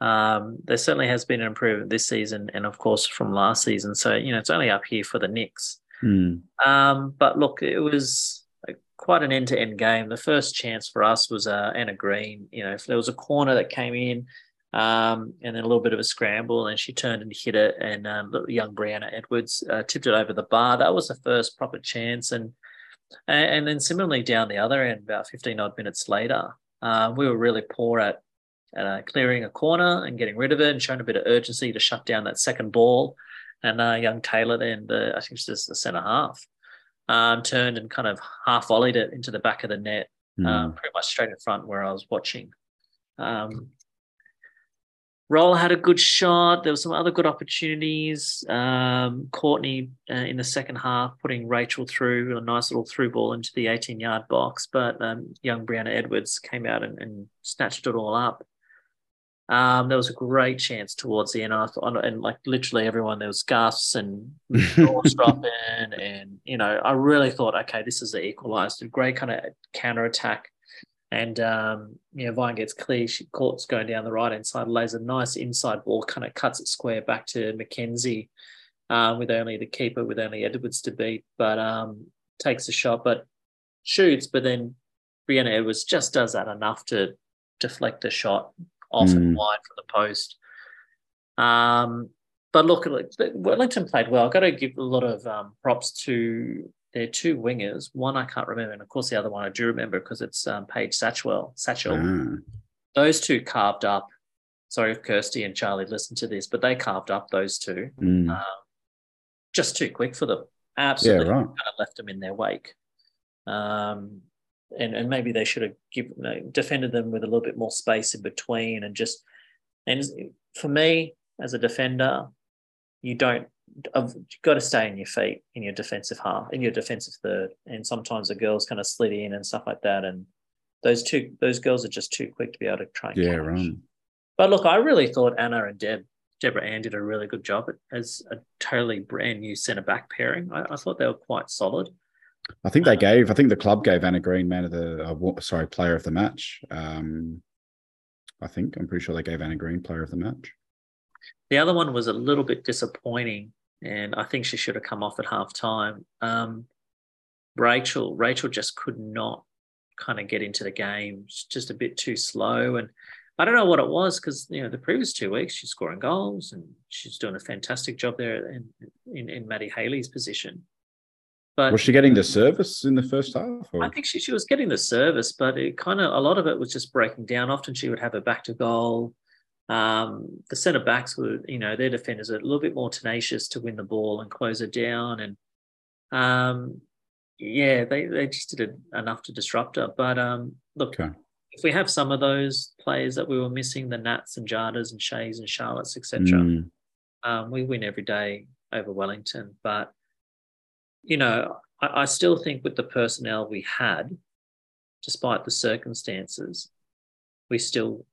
[SPEAKER 3] Um, there certainly has been an improvement this season, and of course from last season. So you know it's only up here for the Nix.
[SPEAKER 2] Hmm.
[SPEAKER 3] Um, but look, it was a- quite an end-to-end game. The first chance for us was uh, Anna Green. You know, if there was a corner that came in, um, and then a little bit of a scramble, and she turned and hit it, and um, little young Brianna Edwards uh, tipped it over the bar. That was the first proper chance, and and, then similarly down the other end, about fifteen odd minutes later, uh, we were really poor at. at uh, clearing a corner and getting rid of it and showing a bit of urgency to shut down that second ball. And uh, young Taylor, then the I think it's just the centre half, um, turned and kind of half volleyed it into the back of the net, um, pretty much straight in front where I was watching. Um, Roll had a good shot. There were some other good opportunities. Um, Cortnee uh, in the second half putting Rachel through a nice little through ball into the 18 yard box, but um, young Brianna Edwards came out and, and snatched it all up. Um, there was a great chance towards the end. I thought, and like literally everyone, there was Gus and doors dropping, and you know, I really thought, okay, this is the equalizer. Great kind of counter attack, and um, you know, Vine gets clear. She court's going down the right hand side, lays a nice inside ball, kind of cuts it square back to Mackenzie, um, with only the keeper, with only Edwards to beat, but um, takes a shot, but shoots, but then Brianna Edwards just does that enough to deflect a shot off and
[SPEAKER 2] Mm.
[SPEAKER 3] wide for the post. Um, but look, look, Wellington played well. I've got to give a lot of um, props to their two wingers. One I can't remember, and of course the other one I do remember because it's um, Paige Satchwell. Satchell.
[SPEAKER 2] Ah.
[SPEAKER 3] Those two carved up. Sorry if Kirsty and Charlie listened to this, but they carved up those two.
[SPEAKER 2] Hmm.
[SPEAKER 3] Um, just too quick for them. Absolutely
[SPEAKER 2] Yeah, right.
[SPEAKER 3] kind of left them in their wake. Um, and and maybe they should have given you know, defended them with a little bit more space in between and just and for me as a defender, you don't you've got to stay in your feet in your defensive half in your defensive third, and sometimes the girls kind of slid in and stuff like that, and those two those girls are just too quick to be able to try and
[SPEAKER 2] Yeah,
[SPEAKER 3] catch.
[SPEAKER 2] right.
[SPEAKER 3] But look, I really thought Anna and Deb, Deborah Ann did a really good job as a totally brand new centre back pairing. I, I thought they were quite solid.
[SPEAKER 2] I think they gave. I think the club gave Anna Green man of the. Uh, sorry, player of the match. Um, I think I'm pretty sure they gave Anna Green player of the match.
[SPEAKER 3] The other one was a little bit disappointing, and I think she should have come off at half time. Um, Rachel, Rachel just could not kind of get into the game. She's just a bit too slow, and I don't know what it was because you know the previous two weeks she's scoring goals and she's doing a fantastic job there in in, in Maddie Haley's position. But
[SPEAKER 2] Was she getting the service in the first half? Or?
[SPEAKER 3] I think she, she was getting the service, but it kind of a lot of it was just breaking down. Often she would have a back to goal. Um, the centre backs were, you know, their defenders are a little bit more tenacious to win the ball and close it down. And um, yeah, they, they just did it enough to disrupt her. But um, look,
[SPEAKER 2] Okay.
[SPEAKER 3] if we have some of those players that we were missing, the Nats and Jardas and Shays and Charlottes, etc.,
[SPEAKER 2] Mm,
[SPEAKER 3] um, we win every day over Wellington. But you know, I, I still think with the personnel we had, despite the circumstances, we still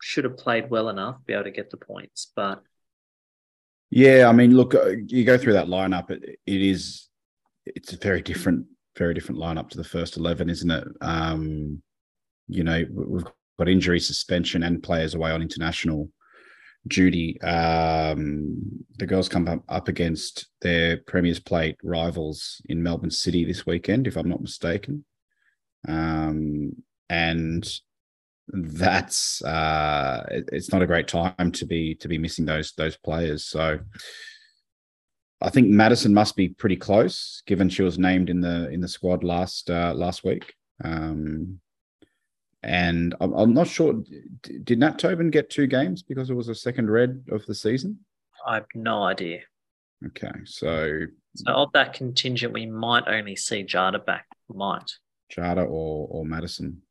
[SPEAKER 3] should have played well enough be able to get the points. But
[SPEAKER 2] Yeah, I mean, look, uh, you go through that lineup. It, it is, it's a very different, very different lineup to the first eleven, isn't it? Um, you know, we've got injury, suspension, and players away on international duty. Um, the girls come up against their Premier's Plate rivals in Melbourne City this weekend, if I'm not mistaken. Um, and that's uh, it's not a great time to be to be missing those those players. So I think Madison must be pretty close, given she was named in the in the squad last uh, last week. Um, and I'm, I'm not sure. d- Did Nat Tobin get two games because it was a second red of the season?
[SPEAKER 3] I have no idea.
[SPEAKER 2] Okay, so
[SPEAKER 3] So of that contingent, we might only see Jada back. Might.
[SPEAKER 2] Jada or or Madison.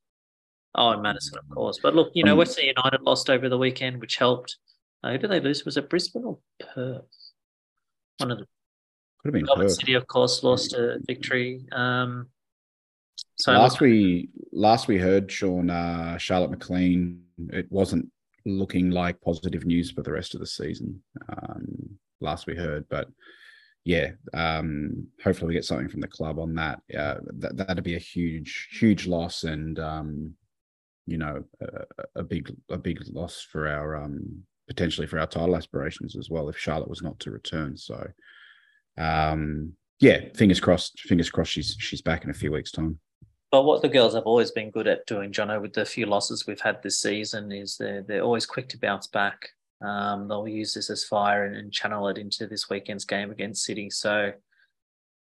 [SPEAKER 3] Oh, and Madison, of course. But look, you know,
[SPEAKER 2] Um,
[SPEAKER 3] Western United lost over the weekend, which helped. Uh, who did they lose? Was it Brisbane or Perth? One of the
[SPEAKER 2] Could have been
[SPEAKER 3] Melbourne
[SPEAKER 2] Perth.
[SPEAKER 3] City, of course, lost a victory. Um, so
[SPEAKER 2] last
[SPEAKER 3] look,
[SPEAKER 2] we last we heard Sean uh, Charlotte McLean, it wasn't looking like positive news for the rest of the season. Um, last we heard, but yeah, um, hopefully we get something from the club on that. Uh, that that'd be a huge huge loss, and um, you know a, a big a big loss for our um, potentially for our title aspirations as well if Charlotte was not to return. So um, yeah, fingers crossed. Fingers crossed she's she's back in a few weeks' time.
[SPEAKER 3] but what the girls have always been good at doing, Jono, with the few losses we've had this season, is they're they're always quick to bounce back. Um, they'll use this as fire and, and channel it into this weekend's game against City. So,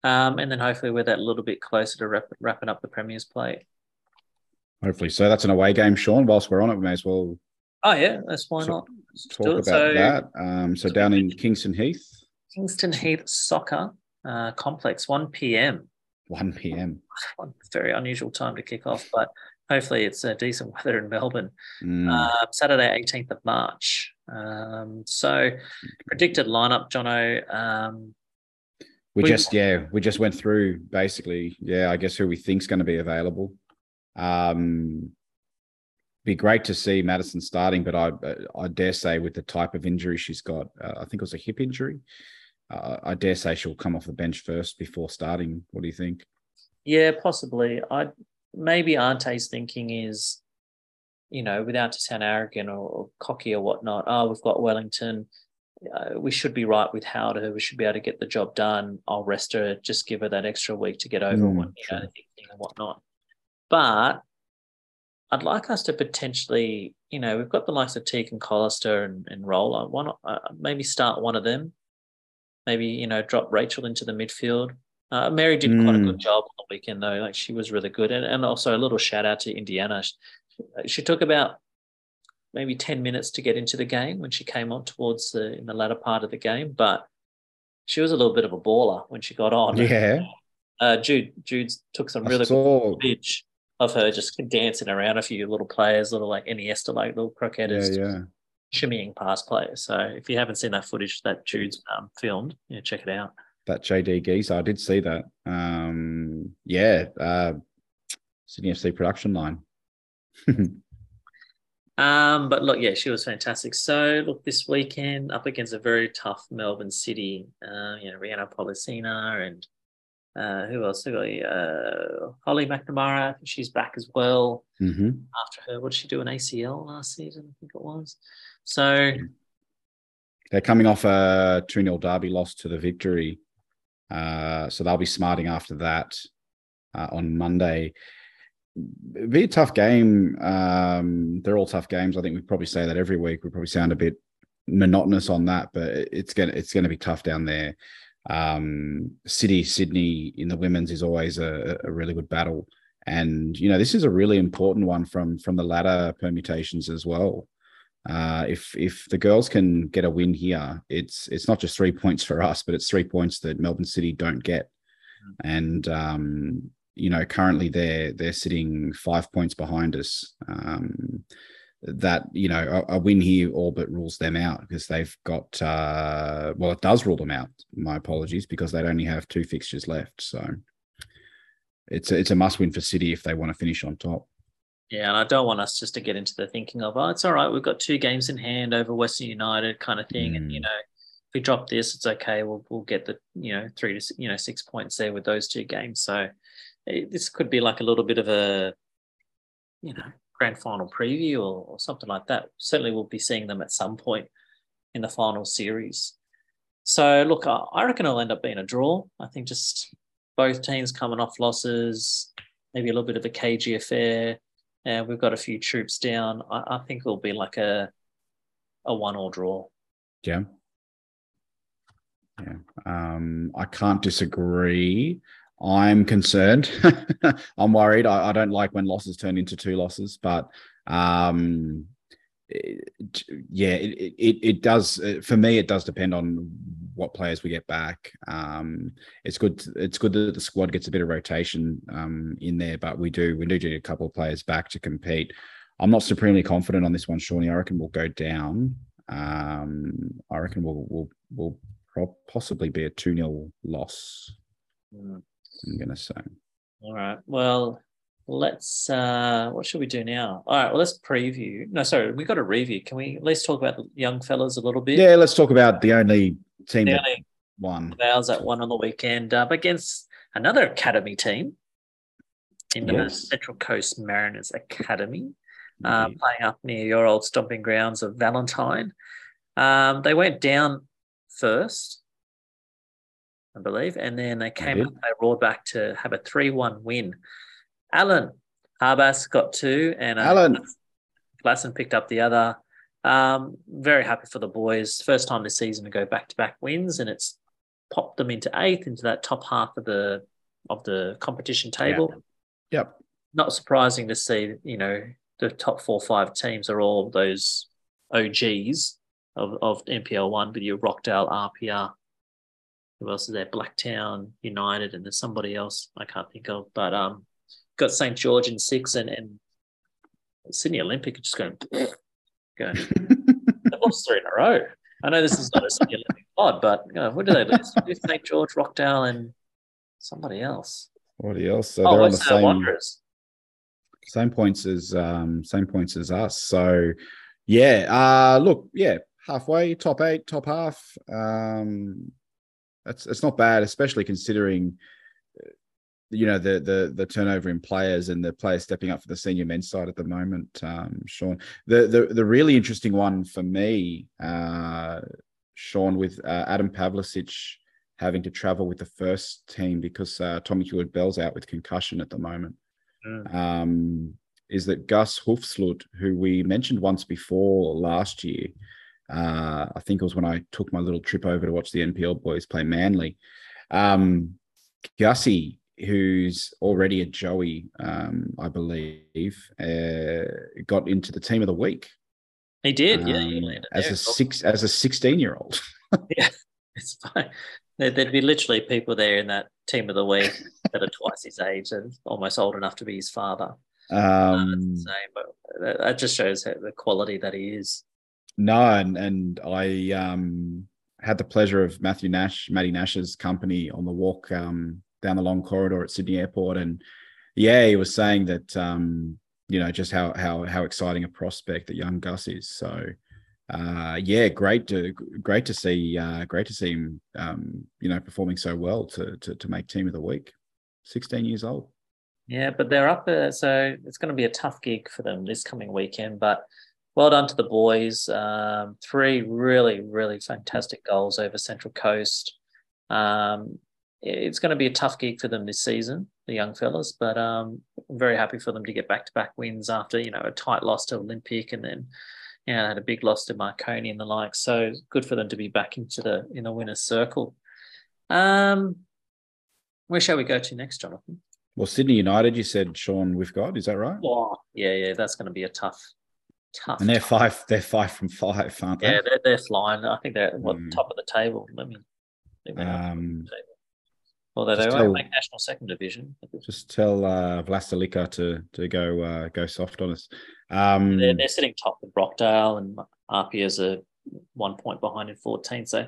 [SPEAKER 3] um, and then hopefully we're that little bit closer to wrap, wrapping up the Premier's play.
[SPEAKER 2] Hopefully, so that's an away game, Sean. Whilst we're on it, we may as well
[SPEAKER 3] Oh yeah, that's why not. Let's
[SPEAKER 2] talk about.
[SPEAKER 3] So
[SPEAKER 2] that. Um, so down in Kingston Heath,
[SPEAKER 3] Kingston Heath Soccer uh, Complex, one p.m.
[SPEAKER 2] one p.m.
[SPEAKER 3] One very unusual time to kick off, but hopefully it's uh, decent weather in Melbourne.
[SPEAKER 2] Mm,
[SPEAKER 3] Uh, Saturday, 18th of March. Um, so predicted lineup, Jono. Um,
[SPEAKER 2] we
[SPEAKER 3] we-
[SPEAKER 2] just yeah, we just went through basically. Yeah, I guess who we think's going to be available. Um, be great to see Madison starting, but I I dare say with the type of injury she's got, uh, I think it was a hip injury. Uh, I dare say she'll come off the bench first before starting. What do you think?
[SPEAKER 3] yeah, possibly. I maybe Ante's thinking is, you know, without to sound arrogant or, or cocky or whatnot. Oh, we've got Wellington. Uh, we should be right with Howder. We should be able to get the job done. I'll rest her. Just give her that extra week to get over
[SPEAKER 2] Mm,
[SPEAKER 3] what you know, and whatnot. But I'd like us to potentially, you know, we've got the likes of Teague and Collister and, and Roller. Why not uh, maybe start one of them? Maybe, you know, drop Rachel into the midfield. Uh, Mary did quite a
[SPEAKER 2] Mm.
[SPEAKER 3] good job on the weekend, though. Like she was really good. And, and also a little shout out to Indiana. She, she took about maybe 10 minutes to get into the game when she came on towards the in the latter part of the game, but she was a little bit of a baller when she got on.
[SPEAKER 2] Yeah,
[SPEAKER 3] Uh, Jude Jude took some really good
[SPEAKER 2] saw.
[SPEAKER 3] Of her just dancing around a few little players, little like Iniesta like little
[SPEAKER 2] Yeah,
[SPEAKER 3] croquettes,
[SPEAKER 2] yeah.
[SPEAKER 3] shimmying past players. So if you haven't seen that footage that Jude's um, filmed, yeah, check it out.
[SPEAKER 2] that JD Geezer. I did see that. Um, yeah, uh, Sydney FC production line.
[SPEAKER 3] Um, but look, yeah, she was fantastic. So look, this weekend up against a very tough Melbourne City, uh, you know, Rhianna Pollicina and uh, who else? Uh, Holly McNamara, I think she's back as well.
[SPEAKER 2] hmm
[SPEAKER 3] After her, what did she do? An ACL last season, I think it was. So
[SPEAKER 2] They're coming off a 2 0 derby loss to the victory. Uh, so they'll be smarting after that uh, on Monday. Be a tough game. Um, they're all tough games. I think we probably say that every week. We probably sound a bit monotonous on that, but it's gonna it's gonna be tough down there. Um, City Sydney in the women's is always a, a really good battle, and you know this is a really important one from from the ladder permutations as well. Uh, if if the girls can get a win here, it's it's not just three points for us, but it's three points that Melbourne City don't get. and um, you know currently they're they're sitting five points behind us. Um, that you know a, a win here all but rules them out because they've got uh, well it does rule them out. My apologies because they'd only have two fixtures left, so it's a, it's a must win for City if they want to finish on top.
[SPEAKER 3] Yeah, and I don't want us just to get into the thinking of, oh, it's all right, we've got two games in hand over Western United kind of thing. And, you
[SPEAKER 2] Mm.
[SPEAKER 3] know, if we drop this, it's okay. We'll we'll get the, you know, three to, you know, six points there with those two games. So it, this could be like a little bit of a, you know, grand final preview or, or something like that. Certainly we'll be seeing them at some point in the final series. So look, I I reckon it'll end up being a draw. I think just both teams coming off losses, maybe a little bit of a cagey affair. And we've got a few troops down. I, I think it'll be like a a one or draw.
[SPEAKER 2] Yeah. Yeah. Um, I can't disagree. I'm concerned. I'm worried. I, I don't like when losses turn into two losses, but um, it, yeah, it, it it does. For me, it does depend on what players we get back. Um, it's good. It's good that the squad gets a bit of rotation um, in there, but we do we do need a couple of players back to compete. I'm not supremely confident on this one, Shawnee. I reckon we'll go down. Um, I reckon we'll we'll we'll possibly be a two 0 loss.
[SPEAKER 3] Mm.
[SPEAKER 2] I'm gonna say.
[SPEAKER 3] All right. Well, let's. uh What should we do now? All right. Well, let's preview. No, sorry, we got a review. Can we at least talk about the young fellas a little bit?
[SPEAKER 2] Yeah, let's talk about the only team
[SPEAKER 3] The
[SPEAKER 2] that
[SPEAKER 3] only
[SPEAKER 2] won.
[SPEAKER 3] ours that won on the weekend up against another academy team in the
[SPEAKER 2] Yes.
[SPEAKER 3] Central Coast Mariners Academy. uh, playing up near your old stomping grounds of Valentine. Um, they went down first, I believe, and then they came up, they roared back to have a 3 1 win. Alan Harbas got two, and uh,
[SPEAKER 2] Alan.
[SPEAKER 3] Glasson picked up the other. Um, very happy for the boys. First time this season to go back to back wins, and it's popped them into eighth, into that top half of the of the competition table
[SPEAKER 2] Yep.
[SPEAKER 3] not surprising to see, you know, the top four, five teams are all those OGs of, of NPL one, but your Rockdale, APIA. Who else is there? Blacktown United, and there's somebody else I can't think of. But um, got St George in six, and and Sydney Olympic just going, going. They've lost three in a row. I know this is not a Sydney Olympic pod, but you know, what do they lose? St George, Rockdale, and somebody else.
[SPEAKER 2] What else? So
[SPEAKER 3] oh,
[SPEAKER 2] they're on the same
[SPEAKER 3] Wanderers.
[SPEAKER 2] same points as um same points as us. So yeah, uh look, yeah, halfway, top eight, top half. Um that's it's not bad, especially considering uh, you know the the the turnover in players and the players stepping up for the senior men's side at the moment. Um, Sean, the the the really interesting one for me, uh, Sean, with uh, Adam Pavlesic having to travel with the first team because uh, Tommy Heward-Belle's out with concussion at the moment
[SPEAKER 3] Mm.
[SPEAKER 2] um, is that Gus Hoefsloot, who we mentioned once before last year, uh, I think it was when I took my little trip over to watch the NPL boys play Manly. Um, Gussie, who's already a Joey, um, I believe, uh, got into the team of the week
[SPEAKER 3] He did, yeah. he
[SPEAKER 2] um, as a six as a sixteen year old.
[SPEAKER 3] It's fine. There- There'd be literally people there in that team of the week that are twice his age and almost old enough to be his father. Uh,
[SPEAKER 2] Um,
[SPEAKER 3] but that, that just shows how, the quality that he is.
[SPEAKER 2] No, and and I um had the pleasure of Matthew Nash, Matty Nash's company on the walk um down the long corridor at Sydney Airport, and yeah, he was saying that um you know just how how how exciting a prospect that young Gus is. So uh yeah, great to great to see uh great to see him um you know performing so well to to to make team of the week. Sixteen years old.
[SPEAKER 3] Yeah, but they're up there, so it's going to be a tough gig for them this coming weekend. But well done to the boys. Um, three really, really fantastic goals over Central Coast. Um, it's going to be a tough gig for them this season, the young fellas. But um, I'm very happy for them to get back-to-back wins after you know a tight loss to Olympic and then you know had a big loss to Marconi and the like. So good for them to be back into the in the winners' circle. Um, where shall we go to next, Jonathan?
[SPEAKER 2] Well, Sydney United, you said Sean, we've got is that right?
[SPEAKER 3] Oh, yeah, yeah, that's going to be a tough, tough.
[SPEAKER 2] And they're five. They're five from five, aren't they?
[SPEAKER 3] Yeah, they're, they're flying. I think they're at what
[SPEAKER 2] Mm.
[SPEAKER 3] top of the table. Let me. I think they're at top of
[SPEAKER 2] Um,
[SPEAKER 3] the table. Although they won't
[SPEAKER 2] tell-
[SPEAKER 3] make national second division.
[SPEAKER 2] Just tell uh, Vlastelica to to go uh, go soft on us. Um,
[SPEAKER 3] They're, they're sitting top with Rockdale and Arpias are one point behind in 14. So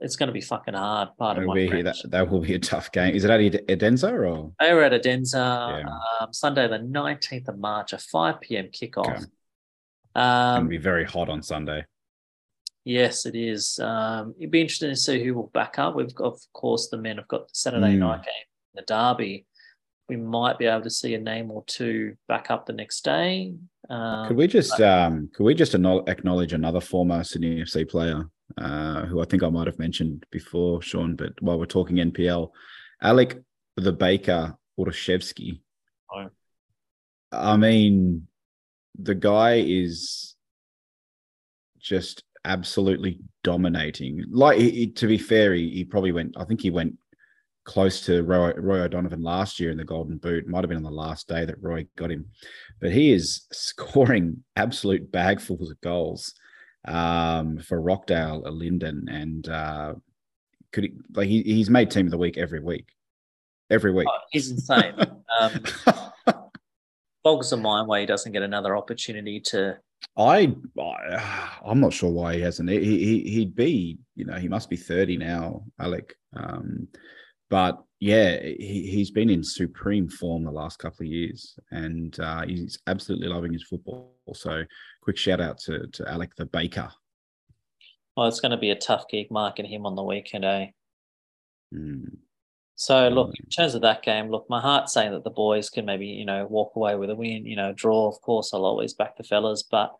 [SPEAKER 3] it's going to be fucking hard. Part of my
[SPEAKER 2] be, that, that will be a tough game. Is it at Edensor or?
[SPEAKER 3] They were at Edensor
[SPEAKER 2] Yeah.
[SPEAKER 3] um, Sunday, the 19th of March, a 5 p.m. kickoff.
[SPEAKER 2] Okay. Going
[SPEAKER 3] Um,
[SPEAKER 2] to be very hot on Sunday.
[SPEAKER 3] yes, it is. Um, it'd be interesting to see who will back up. We've got, of course, the men have got the Saturday
[SPEAKER 2] Mm.
[SPEAKER 3] night game, the Derby. We might be able to see a name or two back up the next day. Um,
[SPEAKER 2] Could we just um, could we just acknowledge another former Sydney FC player uh, who I think I might have mentioned before, Sean? But while we're talking NPL, Alec the Baker Urosevski.
[SPEAKER 3] Oh.
[SPEAKER 2] I mean, the guy is just absolutely dominating. Like, he, to be fair, he, he probably went. I think he went close to Roy, Roy O'Donovan last year in the Golden Boot. Might have been on the last day that Roy got him, but he is scoring absolute bagfuls of goals um, for Rockdale, Ilinden, and uh, could he, like he, he's made team of the week every week, every week.
[SPEAKER 3] oh, he's insane. um, boggles the mind why he doesn't get another opportunity to.
[SPEAKER 2] I, I I'm not sure why he hasn't. He, he he'd be, you know, he must be 30 now, Alec. Um, but yeah, he he's been in supreme form the last couple of years, and uh, he's absolutely loving his football. So, quick shout out to to Alec the Baker.
[SPEAKER 3] Well, it's going to be a tough gig marking him on the weekend, eh?
[SPEAKER 2] Mm.
[SPEAKER 3] So look, in terms of that game, look, my heart's saying that the boys can maybe, you know, walk away with a win, you know, draw, of course, I'll always back the fellas, but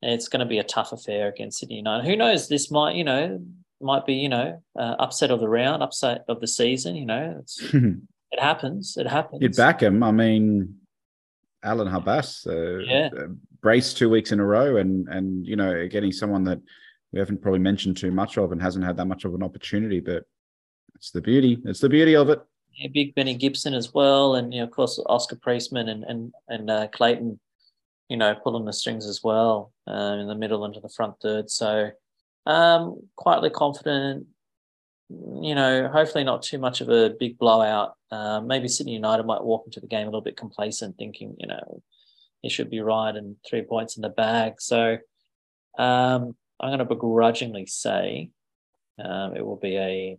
[SPEAKER 3] it's going to be a tough affair against Sydney United. Who knows? This might, you know, might be, you know, uh, upset of the round, upset of the season, you know, it's, it happens. It happens.
[SPEAKER 2] You'd back him. I mean, Alan Habas, uh,
[SPEAKER 3] Yeah.
[SPEAKER 2] uh, brace two weeks in a row, and and you know, getting someone that we haven't probably mentioned too much of and hasn't had that much of an opportunity, but it's the beauty. It's the beauty of it.
[SPEAKER 3] Yeah, big Benny Gibson as well, and you know, of course, Oscar Priestman and and and uh, Clayton, you know, pulling the strings as well um, in the middle into the front third. So, um, quietly confident. You know, hopefully not too much of a big blowout. Uh, maybe Sydney United might walk into the game a little bit complacent, thinking, you know, it should be right and three points in the bag. So, um, I'm going to begrudgingly say um, it will be a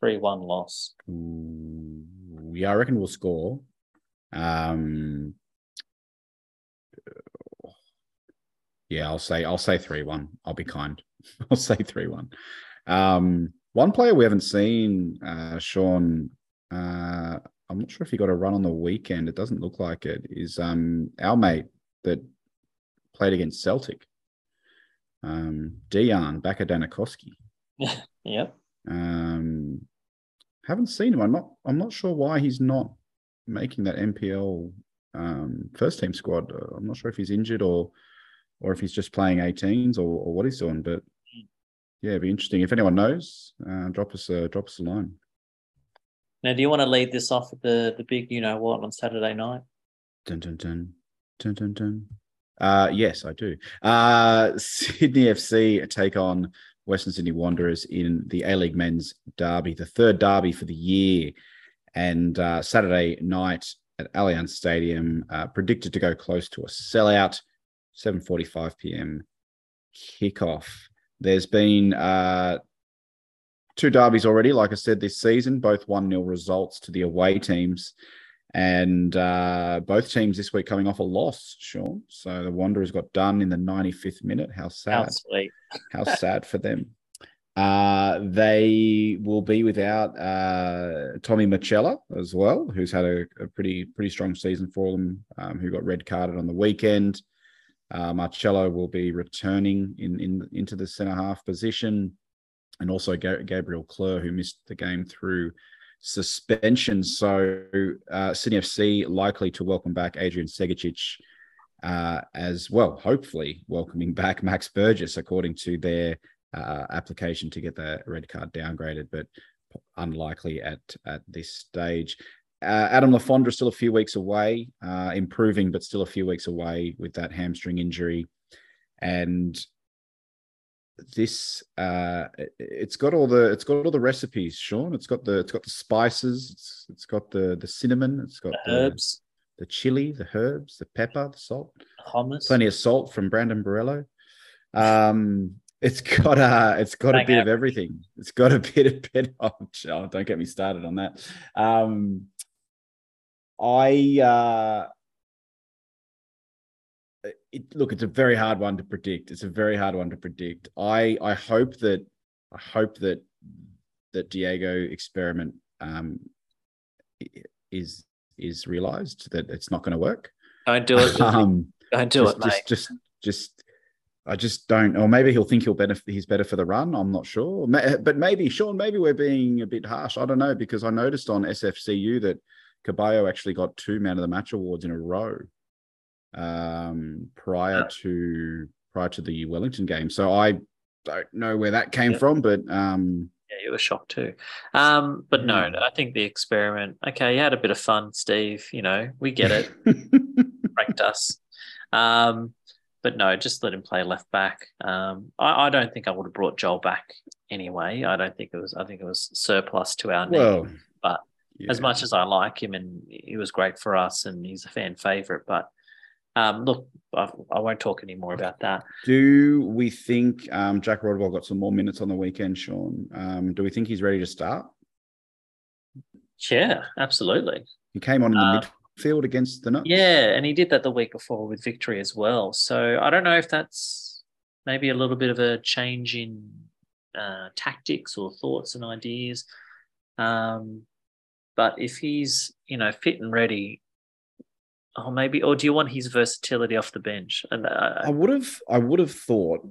[SPEAKER 3] three-one loss.
[SPEAKER 2] Ooh, yeah, I reckon we'll score. Um, yeah, I'll say I'll say three one. I'll be kind. I'll say three one. Um, one player we haven't seen, uh, Sean. Uh, I'm not sure if he got a run on the weekend. It doesn't look like it. Is um our mate that played against Celtic, um, Dion Bakadanikoski.
[SPEAKER 3] Yep.
[SPEAKER 2] Um, haven't seen him. I'm not. I'm not sure why he's not making that NPL um, first team squad. Uh, I'm not sure if he's injured or or if he's just playing 18s or, or what he's doing. But yeah, it'd be interesting. If anyone knows, uh, drop us a drop us a line.
[SPEAKER 3] Now, do you want to lead this off with the the big, you know what, on Saturday night?
[SPEAKER 2] Dun dun dun dun dun dun. Uh, yes, I do. Uh, Sydney FC take on Western Sydney Wanderers in the A League Men's Derby, the third derby for the year, and uh, Saturday night at Allianz Stadium, uh, predicted to go close to a sellout. 7:45 p.m. kickoff. There's been uh, two derbies already, like I said, this season, both 1 0 results to the away teams. And uh, both teams this week coming off a loss, Sean. So the Wanderers got done in the 95th minute. How
[SPEAKER 3] How
[SPEAKER 2] sad.
[SPEAKER 3] sweet.
[SPEAKER 2] How sad for them. Uh, they will be without uh, Tommy Machella as well, who's had a, a pretty pretty strong season for them, um, who got red carded on the weekend. Uh, Marcelo will be returning in, in into the centre half position, and also Ga- Gabriel Cleur, who missed the game through suspension. So uh, Sydney FC likely to welcome back Adrian Segecic uh, as well. Hopefully, welcoming back Max Burgess, according to their uh, application to get the red card downgraded, but unlikely at at this stage. Uh, Adam Le Fondre still a few weeks away, uh, improving, but still a few weeks away with that hamstring injury. And this uh it- it's got all the it's got all the recipes sean. It's got the it's got the spices. It's it's got the the cinnamon. It's got
[SPEAKER 3] The
[SPEAKER 2] the,
[SPEAKER 3] herbs,
[SPEAKER 2] the chili the herbs the pepper the salt.
[SPEAKER 3] Hummus.
[SPEAKER 2] plenty of salt from brandon borrello um it's got a it's got a bit of everything. It's got a bit of bit of oh, don't get me started on that. Um i uh it, look it's a very hard one to predict it's a very hard one to predict i i hope that i hope that that diego experiment um is is realized that it's not going to work
[SPEAKER 3] Don't do it.
[SPEAKER 2] um
[SPEAKER 3] Don't do
[SPEAKER 2] just,
[SPEAKER 3] it, mate.
[SPEAKER 2] just, just, just, I just don't. Or maybe he'll think he'll benefit. He's better for the run. I'm not sure. But maybe Sean. Maybe we're being a bit harsh. I don't know because I noticed on SFCU that Caballo actually got two Man of the Match awards in a row um, prior
[SPEAKER 3] Yeah.
[SPEAKER 2] to prior to the Wellington game. So I don't know where that came
[SPEAKER 3] Yeah.
[SPEAKER 2] from, but um,
[SPEAKER 3] Yeah, you were shocked too. Um, but no,
[SPEAKER 2] Hmm.
[SPEAKER 3] I think the experiment. Okay, you had a bit of fun, Steve. You know, we get it. Pranked us. Um, but no, just let him play left back. Um, I, I don't think I would have brought Joel back anyway. I don't think it was. I think it was surplus to our need.
[SPEAKER 2] well,
[SPEAKER 3] but as much as I like him and he was great for us and he's a fan favorite, but um, look, I, I won't talk any more about that.
[SPEAKER 2] Do we think um, Jack Rodwell got some more minutes on the weekend, Sean? Um, do we think he's ready to start?
[SPEAKER 3] Yeah, absolutely.
[SPEAKER 2] He came on in the
[SPEAKER 3] Uh,
[SPEAKER 2] midfield against the Nix.
[SPEAKER 3] Yeah, and he did that the week before with victory as well. So I don't know if that's maybe a little bit of a change in uh, tactics or thoughts and ideas. Um, but if he's you know fit and ready, or maybe, or do you want his versatility off the bench? And
[SPEAKER 2] I
[SPEAKER 3] uh,
[SPEAKER 2] would have I would have thought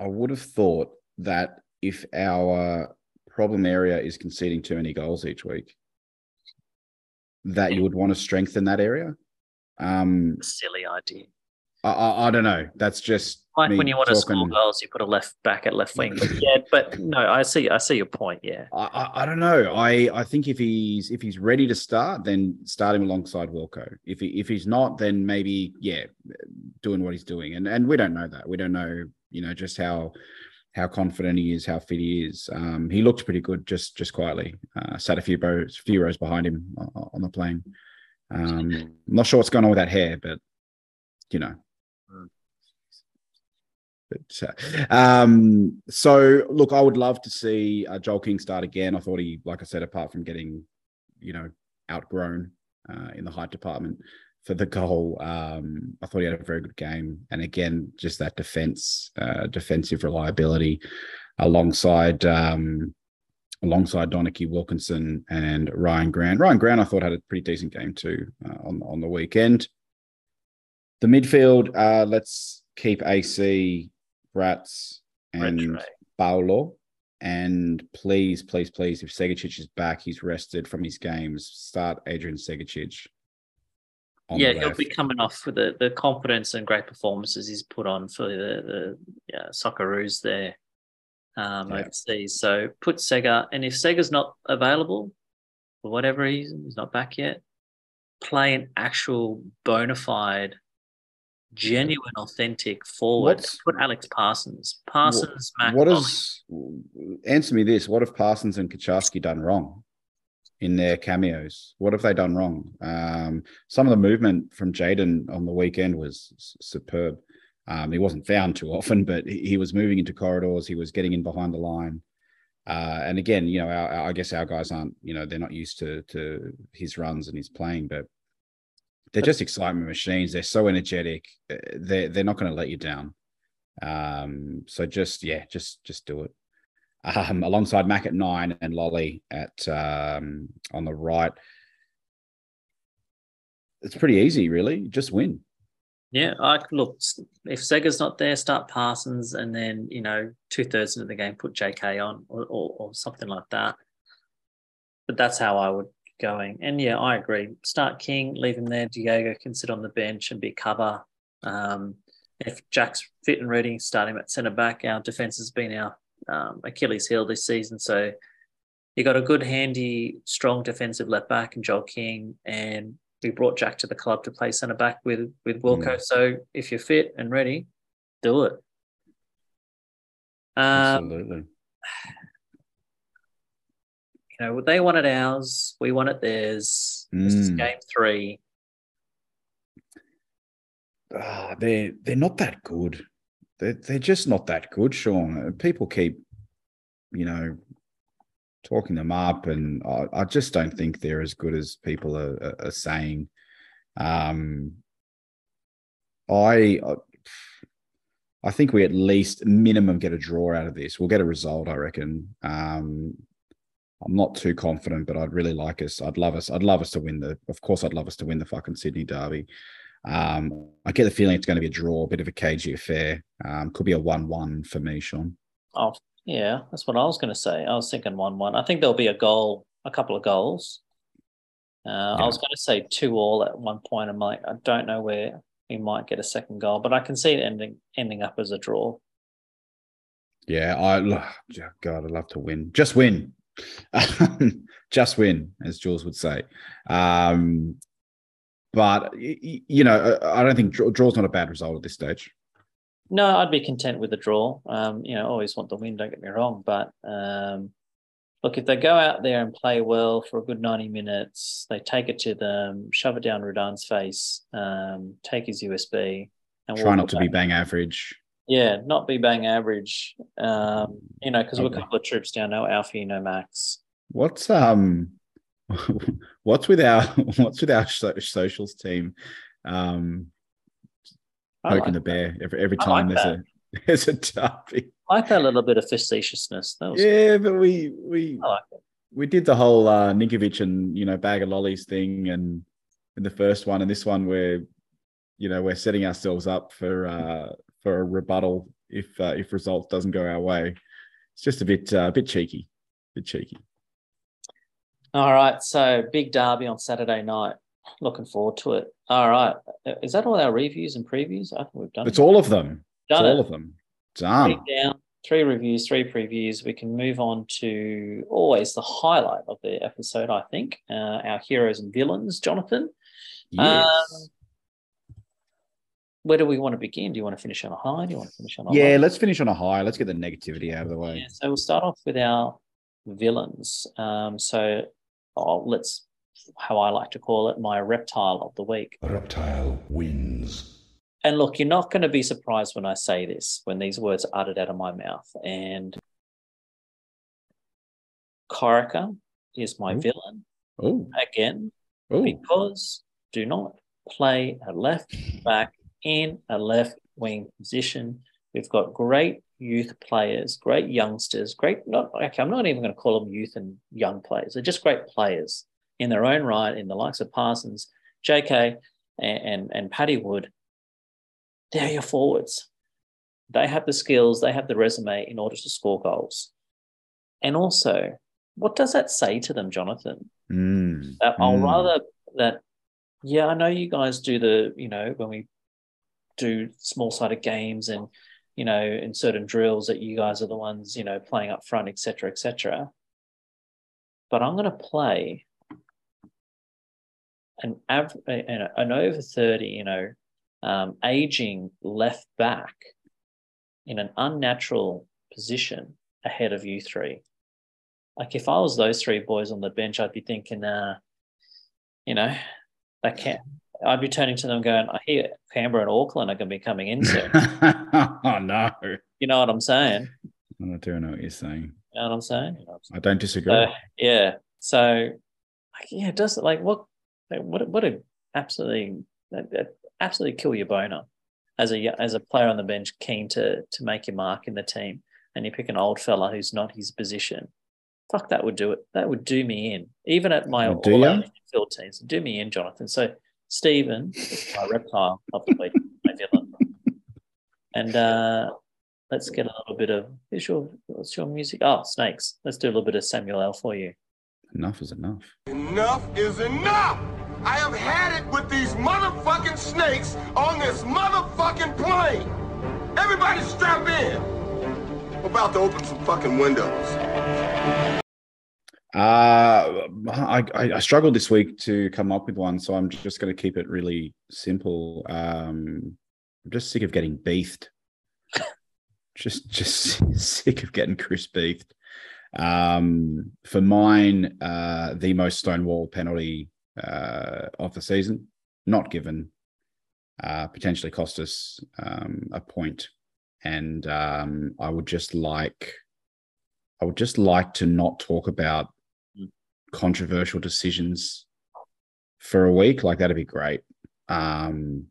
[SPEAKER 2] I would have thought that if our problem area is conceding too many goals each week, that you would want to strengthen that area. Um,
[SPEAKER 3] silly idea.
[SPEAKER 2] I, I, I don't know. That's just
[SPEAKER 3] Like when you want to score goals, you put a left back at left wing. yeah, but no, I see. I see your point. Yeah.
[SPEAKER 2] I, I, I don't know. I, I think if he's if he's ready to start, then start him alongside Wilco. If he if he's not, then maybe yeah, doing what he's doing. And and we don't know that. We don't know, you know, just how how confident he is, how fit he is. Um, he looked pretty good, just just quietly. Uh, sat a few rows few rows behind him on, on the plane. Um, I'm not sure what's going on with that hair, but you know. But, uh, um, so look, I would love to see uh, Joel King start again. I thought he, like I said, apart from getting, you know, outgrown uh, in the height department for the goal, um, I thought he had a very good game. And again, just that defense, uh, defensive reliability, alongside um, alongside Donachie Wilkinson and Ryan Grant. Ryan Grant, I thought had a pretty decent game too uh, on on the weekend. The midfield, uh, let's keep AC, Bratz, and. Paolo. And please, please, please, if Segecic is back, he's rested from his games. Start Adrian Segecic. on
[SPEAKER 3] yeah, he'll be coming off with the, the confidence and great performances he's put on for the, the yeah, Socceroos there um,
[SPEAKER 2] Yeah.
[SPEAKER 3] overseas. So put Sega, and if Sega's not available for whatever reason, he's not back yet, play an actual bona fide, genuine, authentic forward.
[SPEAKER 2] What's-
[SPEAKER 3] put Alex Parsons. Parsons, Mak,
[SPEAKER 2] what is answer me this? What have Parsons and Kucharski done wrong in their cameos? What have they done wrong? Um, some of the movement from Jaden on the weekend was superb. Um, he wasn't found too often, but he, he was moving into corridors. He was getting in behind the line. Uh, and again, you know, our, our- I guess our guys aren't, you know, they're not used to to his runs and his playing, but they're just excitement machines. They're so energetic. They're they're not going to let you down. Um, so just yeah, just just do it. Um, alongside Mak at nine and Lolley at um, on the right. It's pretty easy, really. Just win.
[SPEAKER 3] Yeah, I look if Sega's not there, start Parsons, and then you know two thirds into the game, put JK on or, or, or something like that. But that's how I would going. And yeah, I agree. Start King, leave him there. Diego can sit on the bench and be cover. Um, if Jack's fit and ready, start him at centre back. Our defence has been our um, Achilles heel this season, so you got a good, handy, strong defensive left back in Joel King, and we brought Jack to the club to play centre back with with Wilco. So if you're fit and ready, do it. Um,
[SPEAKER 2] Absolutely.
[SPEAKER 3] You know, they wanted ours, we wanted theirs. This is
[SPEAKER 2] Mm.
[SPEAKER 3] game three.
[SPEAKER 2] Ah, they're they're not that good. They're they're just not that good, Sean. People keep, you know, talking them up, and I, I just don't think they're as good as people are, are, saying. Um, I, I I think we at least minimum get a draw out of this. We'll get a result, I reckon. Um, I'm not too confident, but I'd really like us. I'd love us. I'd love us to win the. Of course, I'd love us to win the fucking Sydney Derby. Um, I get the feeling it's going to be a draw, a bit of a cagey affair. Um, could be a one-one for me, Sean.
[SPEAKER 3] Oh, yeah, that's what I was going to say. I was thinking 1 1. I think there'll be a goal, a couple of goals. Uh, I was going to say 2 all at one point. I'm like, I don't know where we might get a second goal, but I can see it ending ending up as a draw.
[SPEAKER 2] Yeah, I God, I'd love to win. Just win. Just win, as Jules would say. Um, but you know, I I don't think draw, draw's not a bad result at this stage.
[SPEAKER 3] No, I'd be content with the draw. Um, you know, always want the win, don't get me wrong. But um, look, if they go out there and play well for a good 90 minutes, they take it to them, shove it down Rudan's face, um, take his USB, and
[SPEAKER 2] Try not to be bang average.
[SPEAKER 3] Yeah, not be bang average. Um, you know, because we're a couple of troops down, no Alfie, no Max.
[SPEAKER 2] What's um, what's with our what's with our so- socials team? Um, poking
[SPEAKER 3] like,
[SPEAKER 2] the bear every every time
[SPEAKER 3] like
[SPEAKER 2] there's a there's a derby.
[SPEAKER 3] I like that little bit of facetiousness. That was,
[SPEAKER 2] Yeah, but we we
[SPEAKER 3] I like it.
[SPEAKER 2] we did the whole uh Ninkovic and you know bag of lollies thing and in the first one and this one we're you know we're setting ourselves up for uh for a rebuttal if uh, if results doesn't go our way. It's just a bit uh, a bit cheeky, a bit cheeky.
[SPEAKER 3] All right, so big derby on Saturday night. Looking forward to it. All right, is that all our reviews and previews? I think we've done.
[SPEAKER 2] It's
[SPEAKER 3] it.
[SPEAKER 2] all of them. It's
[SPEAKER 3] done
[SPEAKER 2] all
[SPEAKER 3] it.
[SPEAKER 2] of them.
[SPEAKER 3] Three
[SPEAKER 2] Done.
[SPEAKER 3] down, three reviews, three previews. We can move on to always the highlight of the episode. I think uh, our heroes and villains, Jonathan.
[SPEAKER 2] Yes.
[SPEAKER 3] Um, Where do we want to begin? Do you want to finish on a high? Do you want to finish on a high?
[SPEAKER 2] yeah,
[SPEAKER 3] low?
[SPEAKER 2] let's finish on a high. Let's get the negativity out of the way.
[SPEAKER 3] Yeah, so we'll start off with our villains. Um, so oh, let's, how I like to call it, my reptile of the week.
[SPEAKER 4] Reptile wins.
[SPEAKER 3] And look, you're not going to be surprised when I say this, when these words are uttered out of my mouth. And Corica is my
[SPEAKER 2] Ooh.
[SPEAKER 3] villain
[SPEAKER 2] Oh,
[SPEAKER 3] again
[SPEAKER 2] oh,
[SPEAKER 3] because do not play a left back in a left wing position. We've got great youth players, great youngsters, great not okay, I'm not even going to call them youth and young players. They're just great players in their own right, in the likes of Parsons, JK, and and, and Paddy Wood. They're your forwards. They have the skills, they have the resume in order to score goals. And also, what does that say to them, Jonathan?
[SPEAKER 2] Mm,
[SPEAKER 3] that I'll
[SPEAKER 2] mm.
[SPEAKER 3] rather that yeah, I know you guys do the, you know, when we do small sided games and, you know, in certain drills that you guys are the ones, you know, playing up front, et cetera, et cetera. But I'm gonna play an av- an over 30, you know, um, aging left back in an unnatural position ahead of you three. Like if I was those three boys on the bench, I'd be thinking, uh, you know, that can't. I'd be turning to them, going, "I hear Canberra and Auckland are going to be coming in soon."
[SPEAKER 2] oh no,
[SPEAKER 3] you know what I'm saying?
[SPEAKER 2] I do know what you're saying.
[SPEAKER 3] You know what I'm saying? You know what I'm saying?
[SPEAKER 2] I don't disagree.
[SPEAKER 3] So, yeah. So, like, yeah, it does like what, what, what a absolutely, absolutely kill your boner as a as a player on the bench, keen to to make your mark in the team, and you pick an old fella who's not his position. Fuck, that would do it. That would do me in, even at my
[SPEAKER 2] do
[SPEAKER 3] all field teams. Do me in, Jonathan. So, Stephen, is my reptile of the week, my villain, and uh, let's get a little bit of who's your what's your music? Oh, snakes. Let's do a little bit of Samuel L for you.
[SPEAKER 2] enough is enough.
[SPEAKER 5] Enough is enough! I have had it with these motherfucking snakes on this motherfucking plane! Everybody strap in! I'm about to open some fucking windows.
[SPEAKER 2] Uh, I, I, struggled this week to come up with one, so I'm just going to keep it really simple. Um, I'm just sick of getting beefed. just just sick of getting Chris beefed. Um, for mine, uh, the most stonewall penalty uh, of the season, not given, uh, potentially cost us um, a point, and um, I would just like, I would just like to not talk about controversial decisions for a week. Like that'd be great. Um,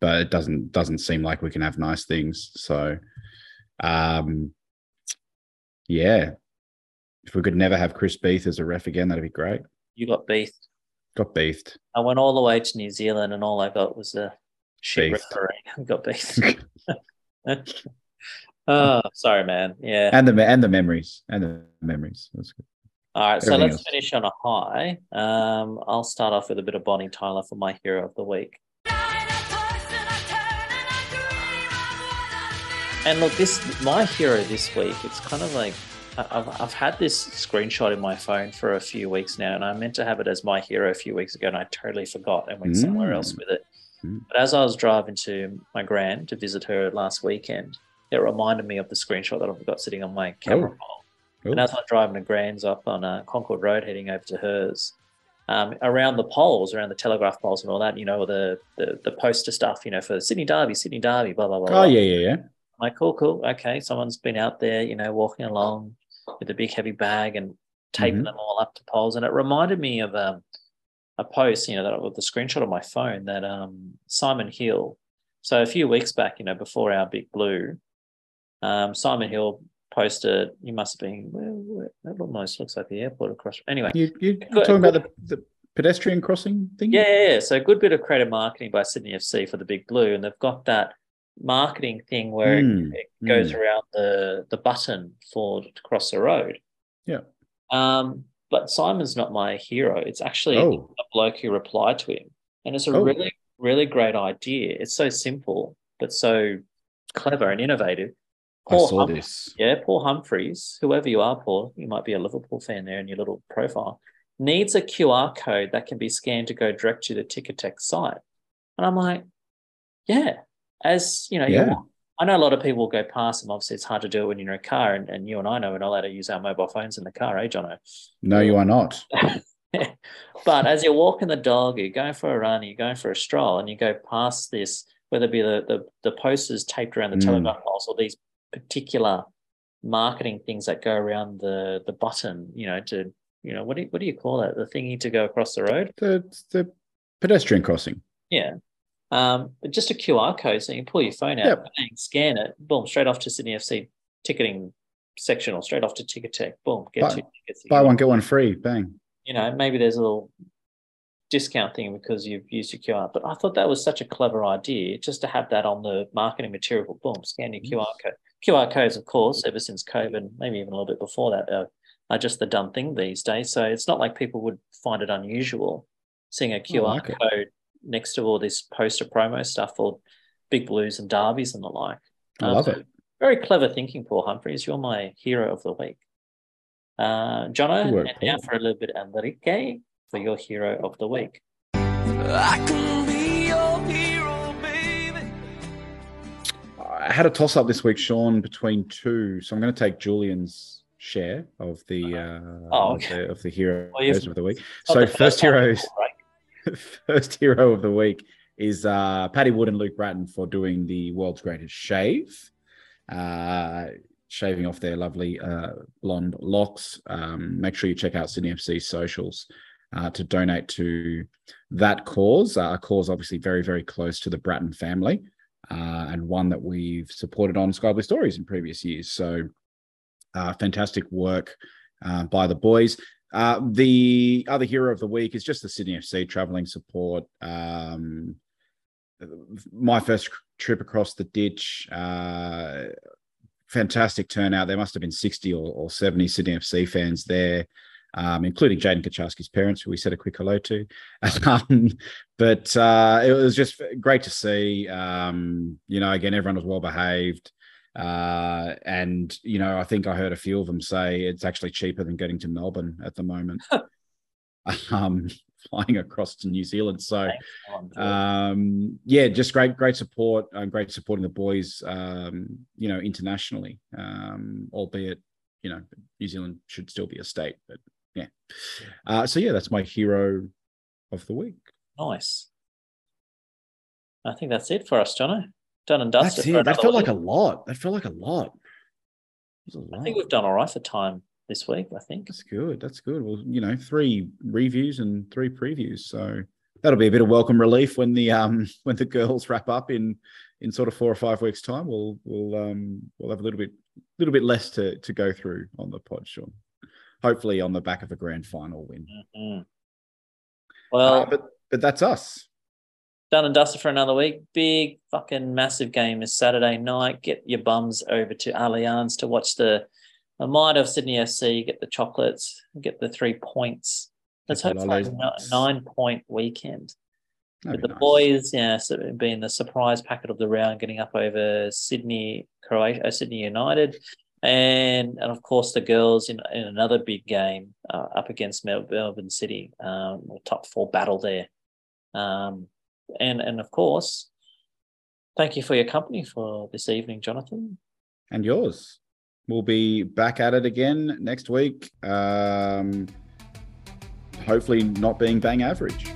[SPEAKER 2] but it doesn't doesn't seem like we can have nice things. So, um, yeah, if we could never have Chris Beath as a ref again, that'd be great.
[SPEAKER 3] You got beefed.
[SPEAKER 2] Got beefed.
[SPEAKER 3] I went all the way to New Zealand, and all I got was a shit
[SPEAKER 2] Beefed.
[SPEAKER 3] referee. I got beefed. oh, sorry, man. Yeah.
[SPEAKER 2] and the and the memories and the memories. That's good.
[SPEAKER 3] All right, so
[SPEAKER 2] everything
[SPEAKER 3] let's
[SPEAKER 2] else.
[SPEAKER 3] finish on a high. Um, I'll start off with a bit of Bonnie Tyler for my hero of the week. And look, this my hero this week. It's kind of like I've I've had this screenshot in my phone for a few weeks now, and I meant to have it as my hero a few weeks ago, and I totally forgot and went somewhere else
[SPEAKER 2] Mm.
[SPEAKER 3] with it.
[SPEAKER 2] Mm.
[SPEAKER 3] But as I was driving to my grand to visit her last weekend, it reminded me of the screenshot that I've got sitting on my camera
[SPEAKER 2] Oh. Cool.
[SPEAKER 3] And as I'm driving to Grand's up on uh, Concord Road, heading over to hers, um, around the poles, around the telegraph poles and all that, you know, the, the the poster stuff, you know, for Sydney Derby, Sydney Derby, blah blah blah.
[SPEAKER 2] Oh
[SPEAKER 3] blah.
[SPEAKER 2] yeah, yeah, yeah.
[SPEAKER 3] I'm like, cool, cool. Okay, someone's been out there, you know, walking along with a big heavy bag and taping
[SPEAKER 2] Mhm.
[SPEAKER 3] them all up to poles, and it reminded me of um, a post, you know, that with the screenshot of my phone that um, Simon Hill. So a few weeks back, you know, before our big blue, um, Simon Hill posted. You must have been. Where, that almost looks like the airport across. Anyway,
[SPEAKER 2] You you're talking about the, the pedestrian crossing thing?
[SPEAKER 3] yeah, yeah, yeah. So a good bit of credit marketing by Sydney FC for the Big Blue, and they've got that marketing thing where
[SPEAKER 2] Mm,
[SPEAKER 3] it, it goes
[SPEAKER 2] mm.
[SPEAKER 3] around the the button for to cross the road.
[SPEAKER 2] Yeah.
[SPEAKER 3] Um, but Simon's not my hero. It's actually
[SPEAKER 2] Oh.
[SPEAKER 3] a bloke who replied to him, and it's a
[SPEAKER 2] Oh.
[SPEAKER 3] really really great idea. It's so simple but so clever and innovative.
[SPEAKER 2] I
[SPEAKER 3] Paul
[SPEAKER 2] saw
[SPEAKER 3] Hum-
[SPEAKER 2] this.
[SPEAKER 3] yeah, Paul Humphreys, whoever you are, Paul, you might be a Liverpool fan there in your little profile, needs a QR code that can be scanned to go direct to the Ticketek site. And I'm like, yeah, as you know,
[SPEAKER 2] Yeah.
[SPEAKER 3] I know a lot of people will go past them. Obviously, it's hard to do it when you're in a car, and, and you and I know we're not allowed to use our mobile phones in the car, eh, Jono?
[SPEAKER 2] No, you are not.
[SPEAKER 3] but as you're walking the dog, you're going for a run, you're going for a stroll, and you go past this, whether it be the the, the posters taped around the
[SPEAKER 2] Mm.
[SPEAKER 3] telegraph poles or these particular marketing things that go around the the button, you know, to you know what do you, what do you call that? The thingy to go across the road.
[SPEAKER 2] The the pedestrian crossing.
[SPEAKER 3] Yeah. Um, but just a QR code, so you can pull your phone out,
[SPEAKER 2] Yep.
[SPEAKER 3] bang, scan it, boom, straight off to Sydney FC ticketing section or straight off to Ticketek, boom, get
[SPEAKER 2] Buy-
[SPEAKER 3] two tickets.
[SPEAKER 2] Buy one get one free. Bang.
[SPEAKER 3] you know, maybe there's a little discount thing because you've used your QR. But I thought that was such a clever idea just to have that on the marketing material. Boom, scan your QR code. QR codes, of course, ever since COVID, maybe even a little bit before that, are, are just the done thing these days. So it's not like people would find it unusual seeing a QR
[SPEAKER 2] like it.
[SPEAKER 3] code next to all this poster promo stuff for big blues and derbies and the like.
[SPEAKER 2] I
[SPEAKER 3] Um,
[SPEAKER 2] love
[SPEAKER 3] so
[SPEAKER 2] it.
[SPEAKER 3] Very clever thinking, Paul Humphreys. You're my hero of the week. Uh, Jono,
[SPEAKER 2] work,
[SPEAKER 3] and now for a little bit of Enrique for your hero of the week.
[SPEAKER 2] I had a toss up this week, Sean, between two. So I'm going to take Julian's share of the uh,
[SPEAKER 3] Oh,
[SPEAKER 2] of, the of the heroes
[SPEAKER 3] Well,
[SPEAKER 2] of the week. So first heroes,
[SPEAKER 3] right?
[SPEAKER 2] first hero of the week is uh, Paddy Wood and Luke Brattan for doing the world's greatest shave, uh, shaving off their lovely uh, blonde locks. Um, make sure you check out Sydney FC socials uh, to donate to that cause. Uh, a cause obviously very, very close to the Brattan family uh, and one that we've supported on Sky Blue Stories in previous years. So uh, fantastic work uh, by the boys. Uh, the other hero of the week is just the Sydney FC traveling support. Um, my first trip across the ditch, uh, fantastic turnout. There must have been 60 or, or 70 Sydney FC fans there, um, including Jaiden Kucharski's parents, who we said a quick hello to. Um, but uh, it was just great to see. Um, you know, again, everyone was well behaved. Uh, and you know, I think I heard a few of them say it's actually cheaper than getting to Melbourne at the moment. um, flying across to New Zealand. So,
[SPEAKER 3] Thanks, Alan, for-
[SPEAKER 2] um, yeah, just great, great support, and great supporting the boys. Um, you know, internationally, um, albeit you know New Zealand should still be a state, but yeah. Uh, so yeah, that's my hero of the week.
[SPEAKER 3] nice. I think that's it for us, Jono. Done and dusted.
[SPEAKER 2] That's it. That
[SPEAKER 3] another
[SPEAKER 2] felt like a lot. That felt like a lot. It was a
[SPEAKER 3] I
[SPEAKER 2] lot.
[SPEAKER 3] think we've done all right for time this week. I think.
[SPEAKER 2] That's good. That's good. Well, you know, three reviews and three previews. So that'll be a bit of welcome relief when the um when the girls wrap up in in sort of four or five weeks time. We'll we'll um we'll have a little bit little bit less to to go through on the pod, Sean. Hopefully on the back of a grand final win.
[SPEAKER 3] Mhm. Well,
[SPEAKER 2] Uh, but but that's us.
[SPEAKER 3] done and dusted for another week. Big fucking massive game is Saturday night. Get your bums over to Allianz to watch the, the might of Sydney FC. Get the chocolates. Get the three points. Let's hope for a nine point weekend.
[SPEAKER 2] That'd
[SPEAKER 3] With the
[SPEAKER 2] nice.
[SPEAKER 3] boys, yeah, so being the surprise packet of the round, getting up over Sydney, Croatia, Sydney United, and and of course the girls in, in another big game uh, up against Melbourne City, um, top four battle there, um, and and of course, thank you for your company for this evening, Jonathan.
[SPEAKER 2] and yours. We'll be back at it again next week. Um, hopefully, not being bang average.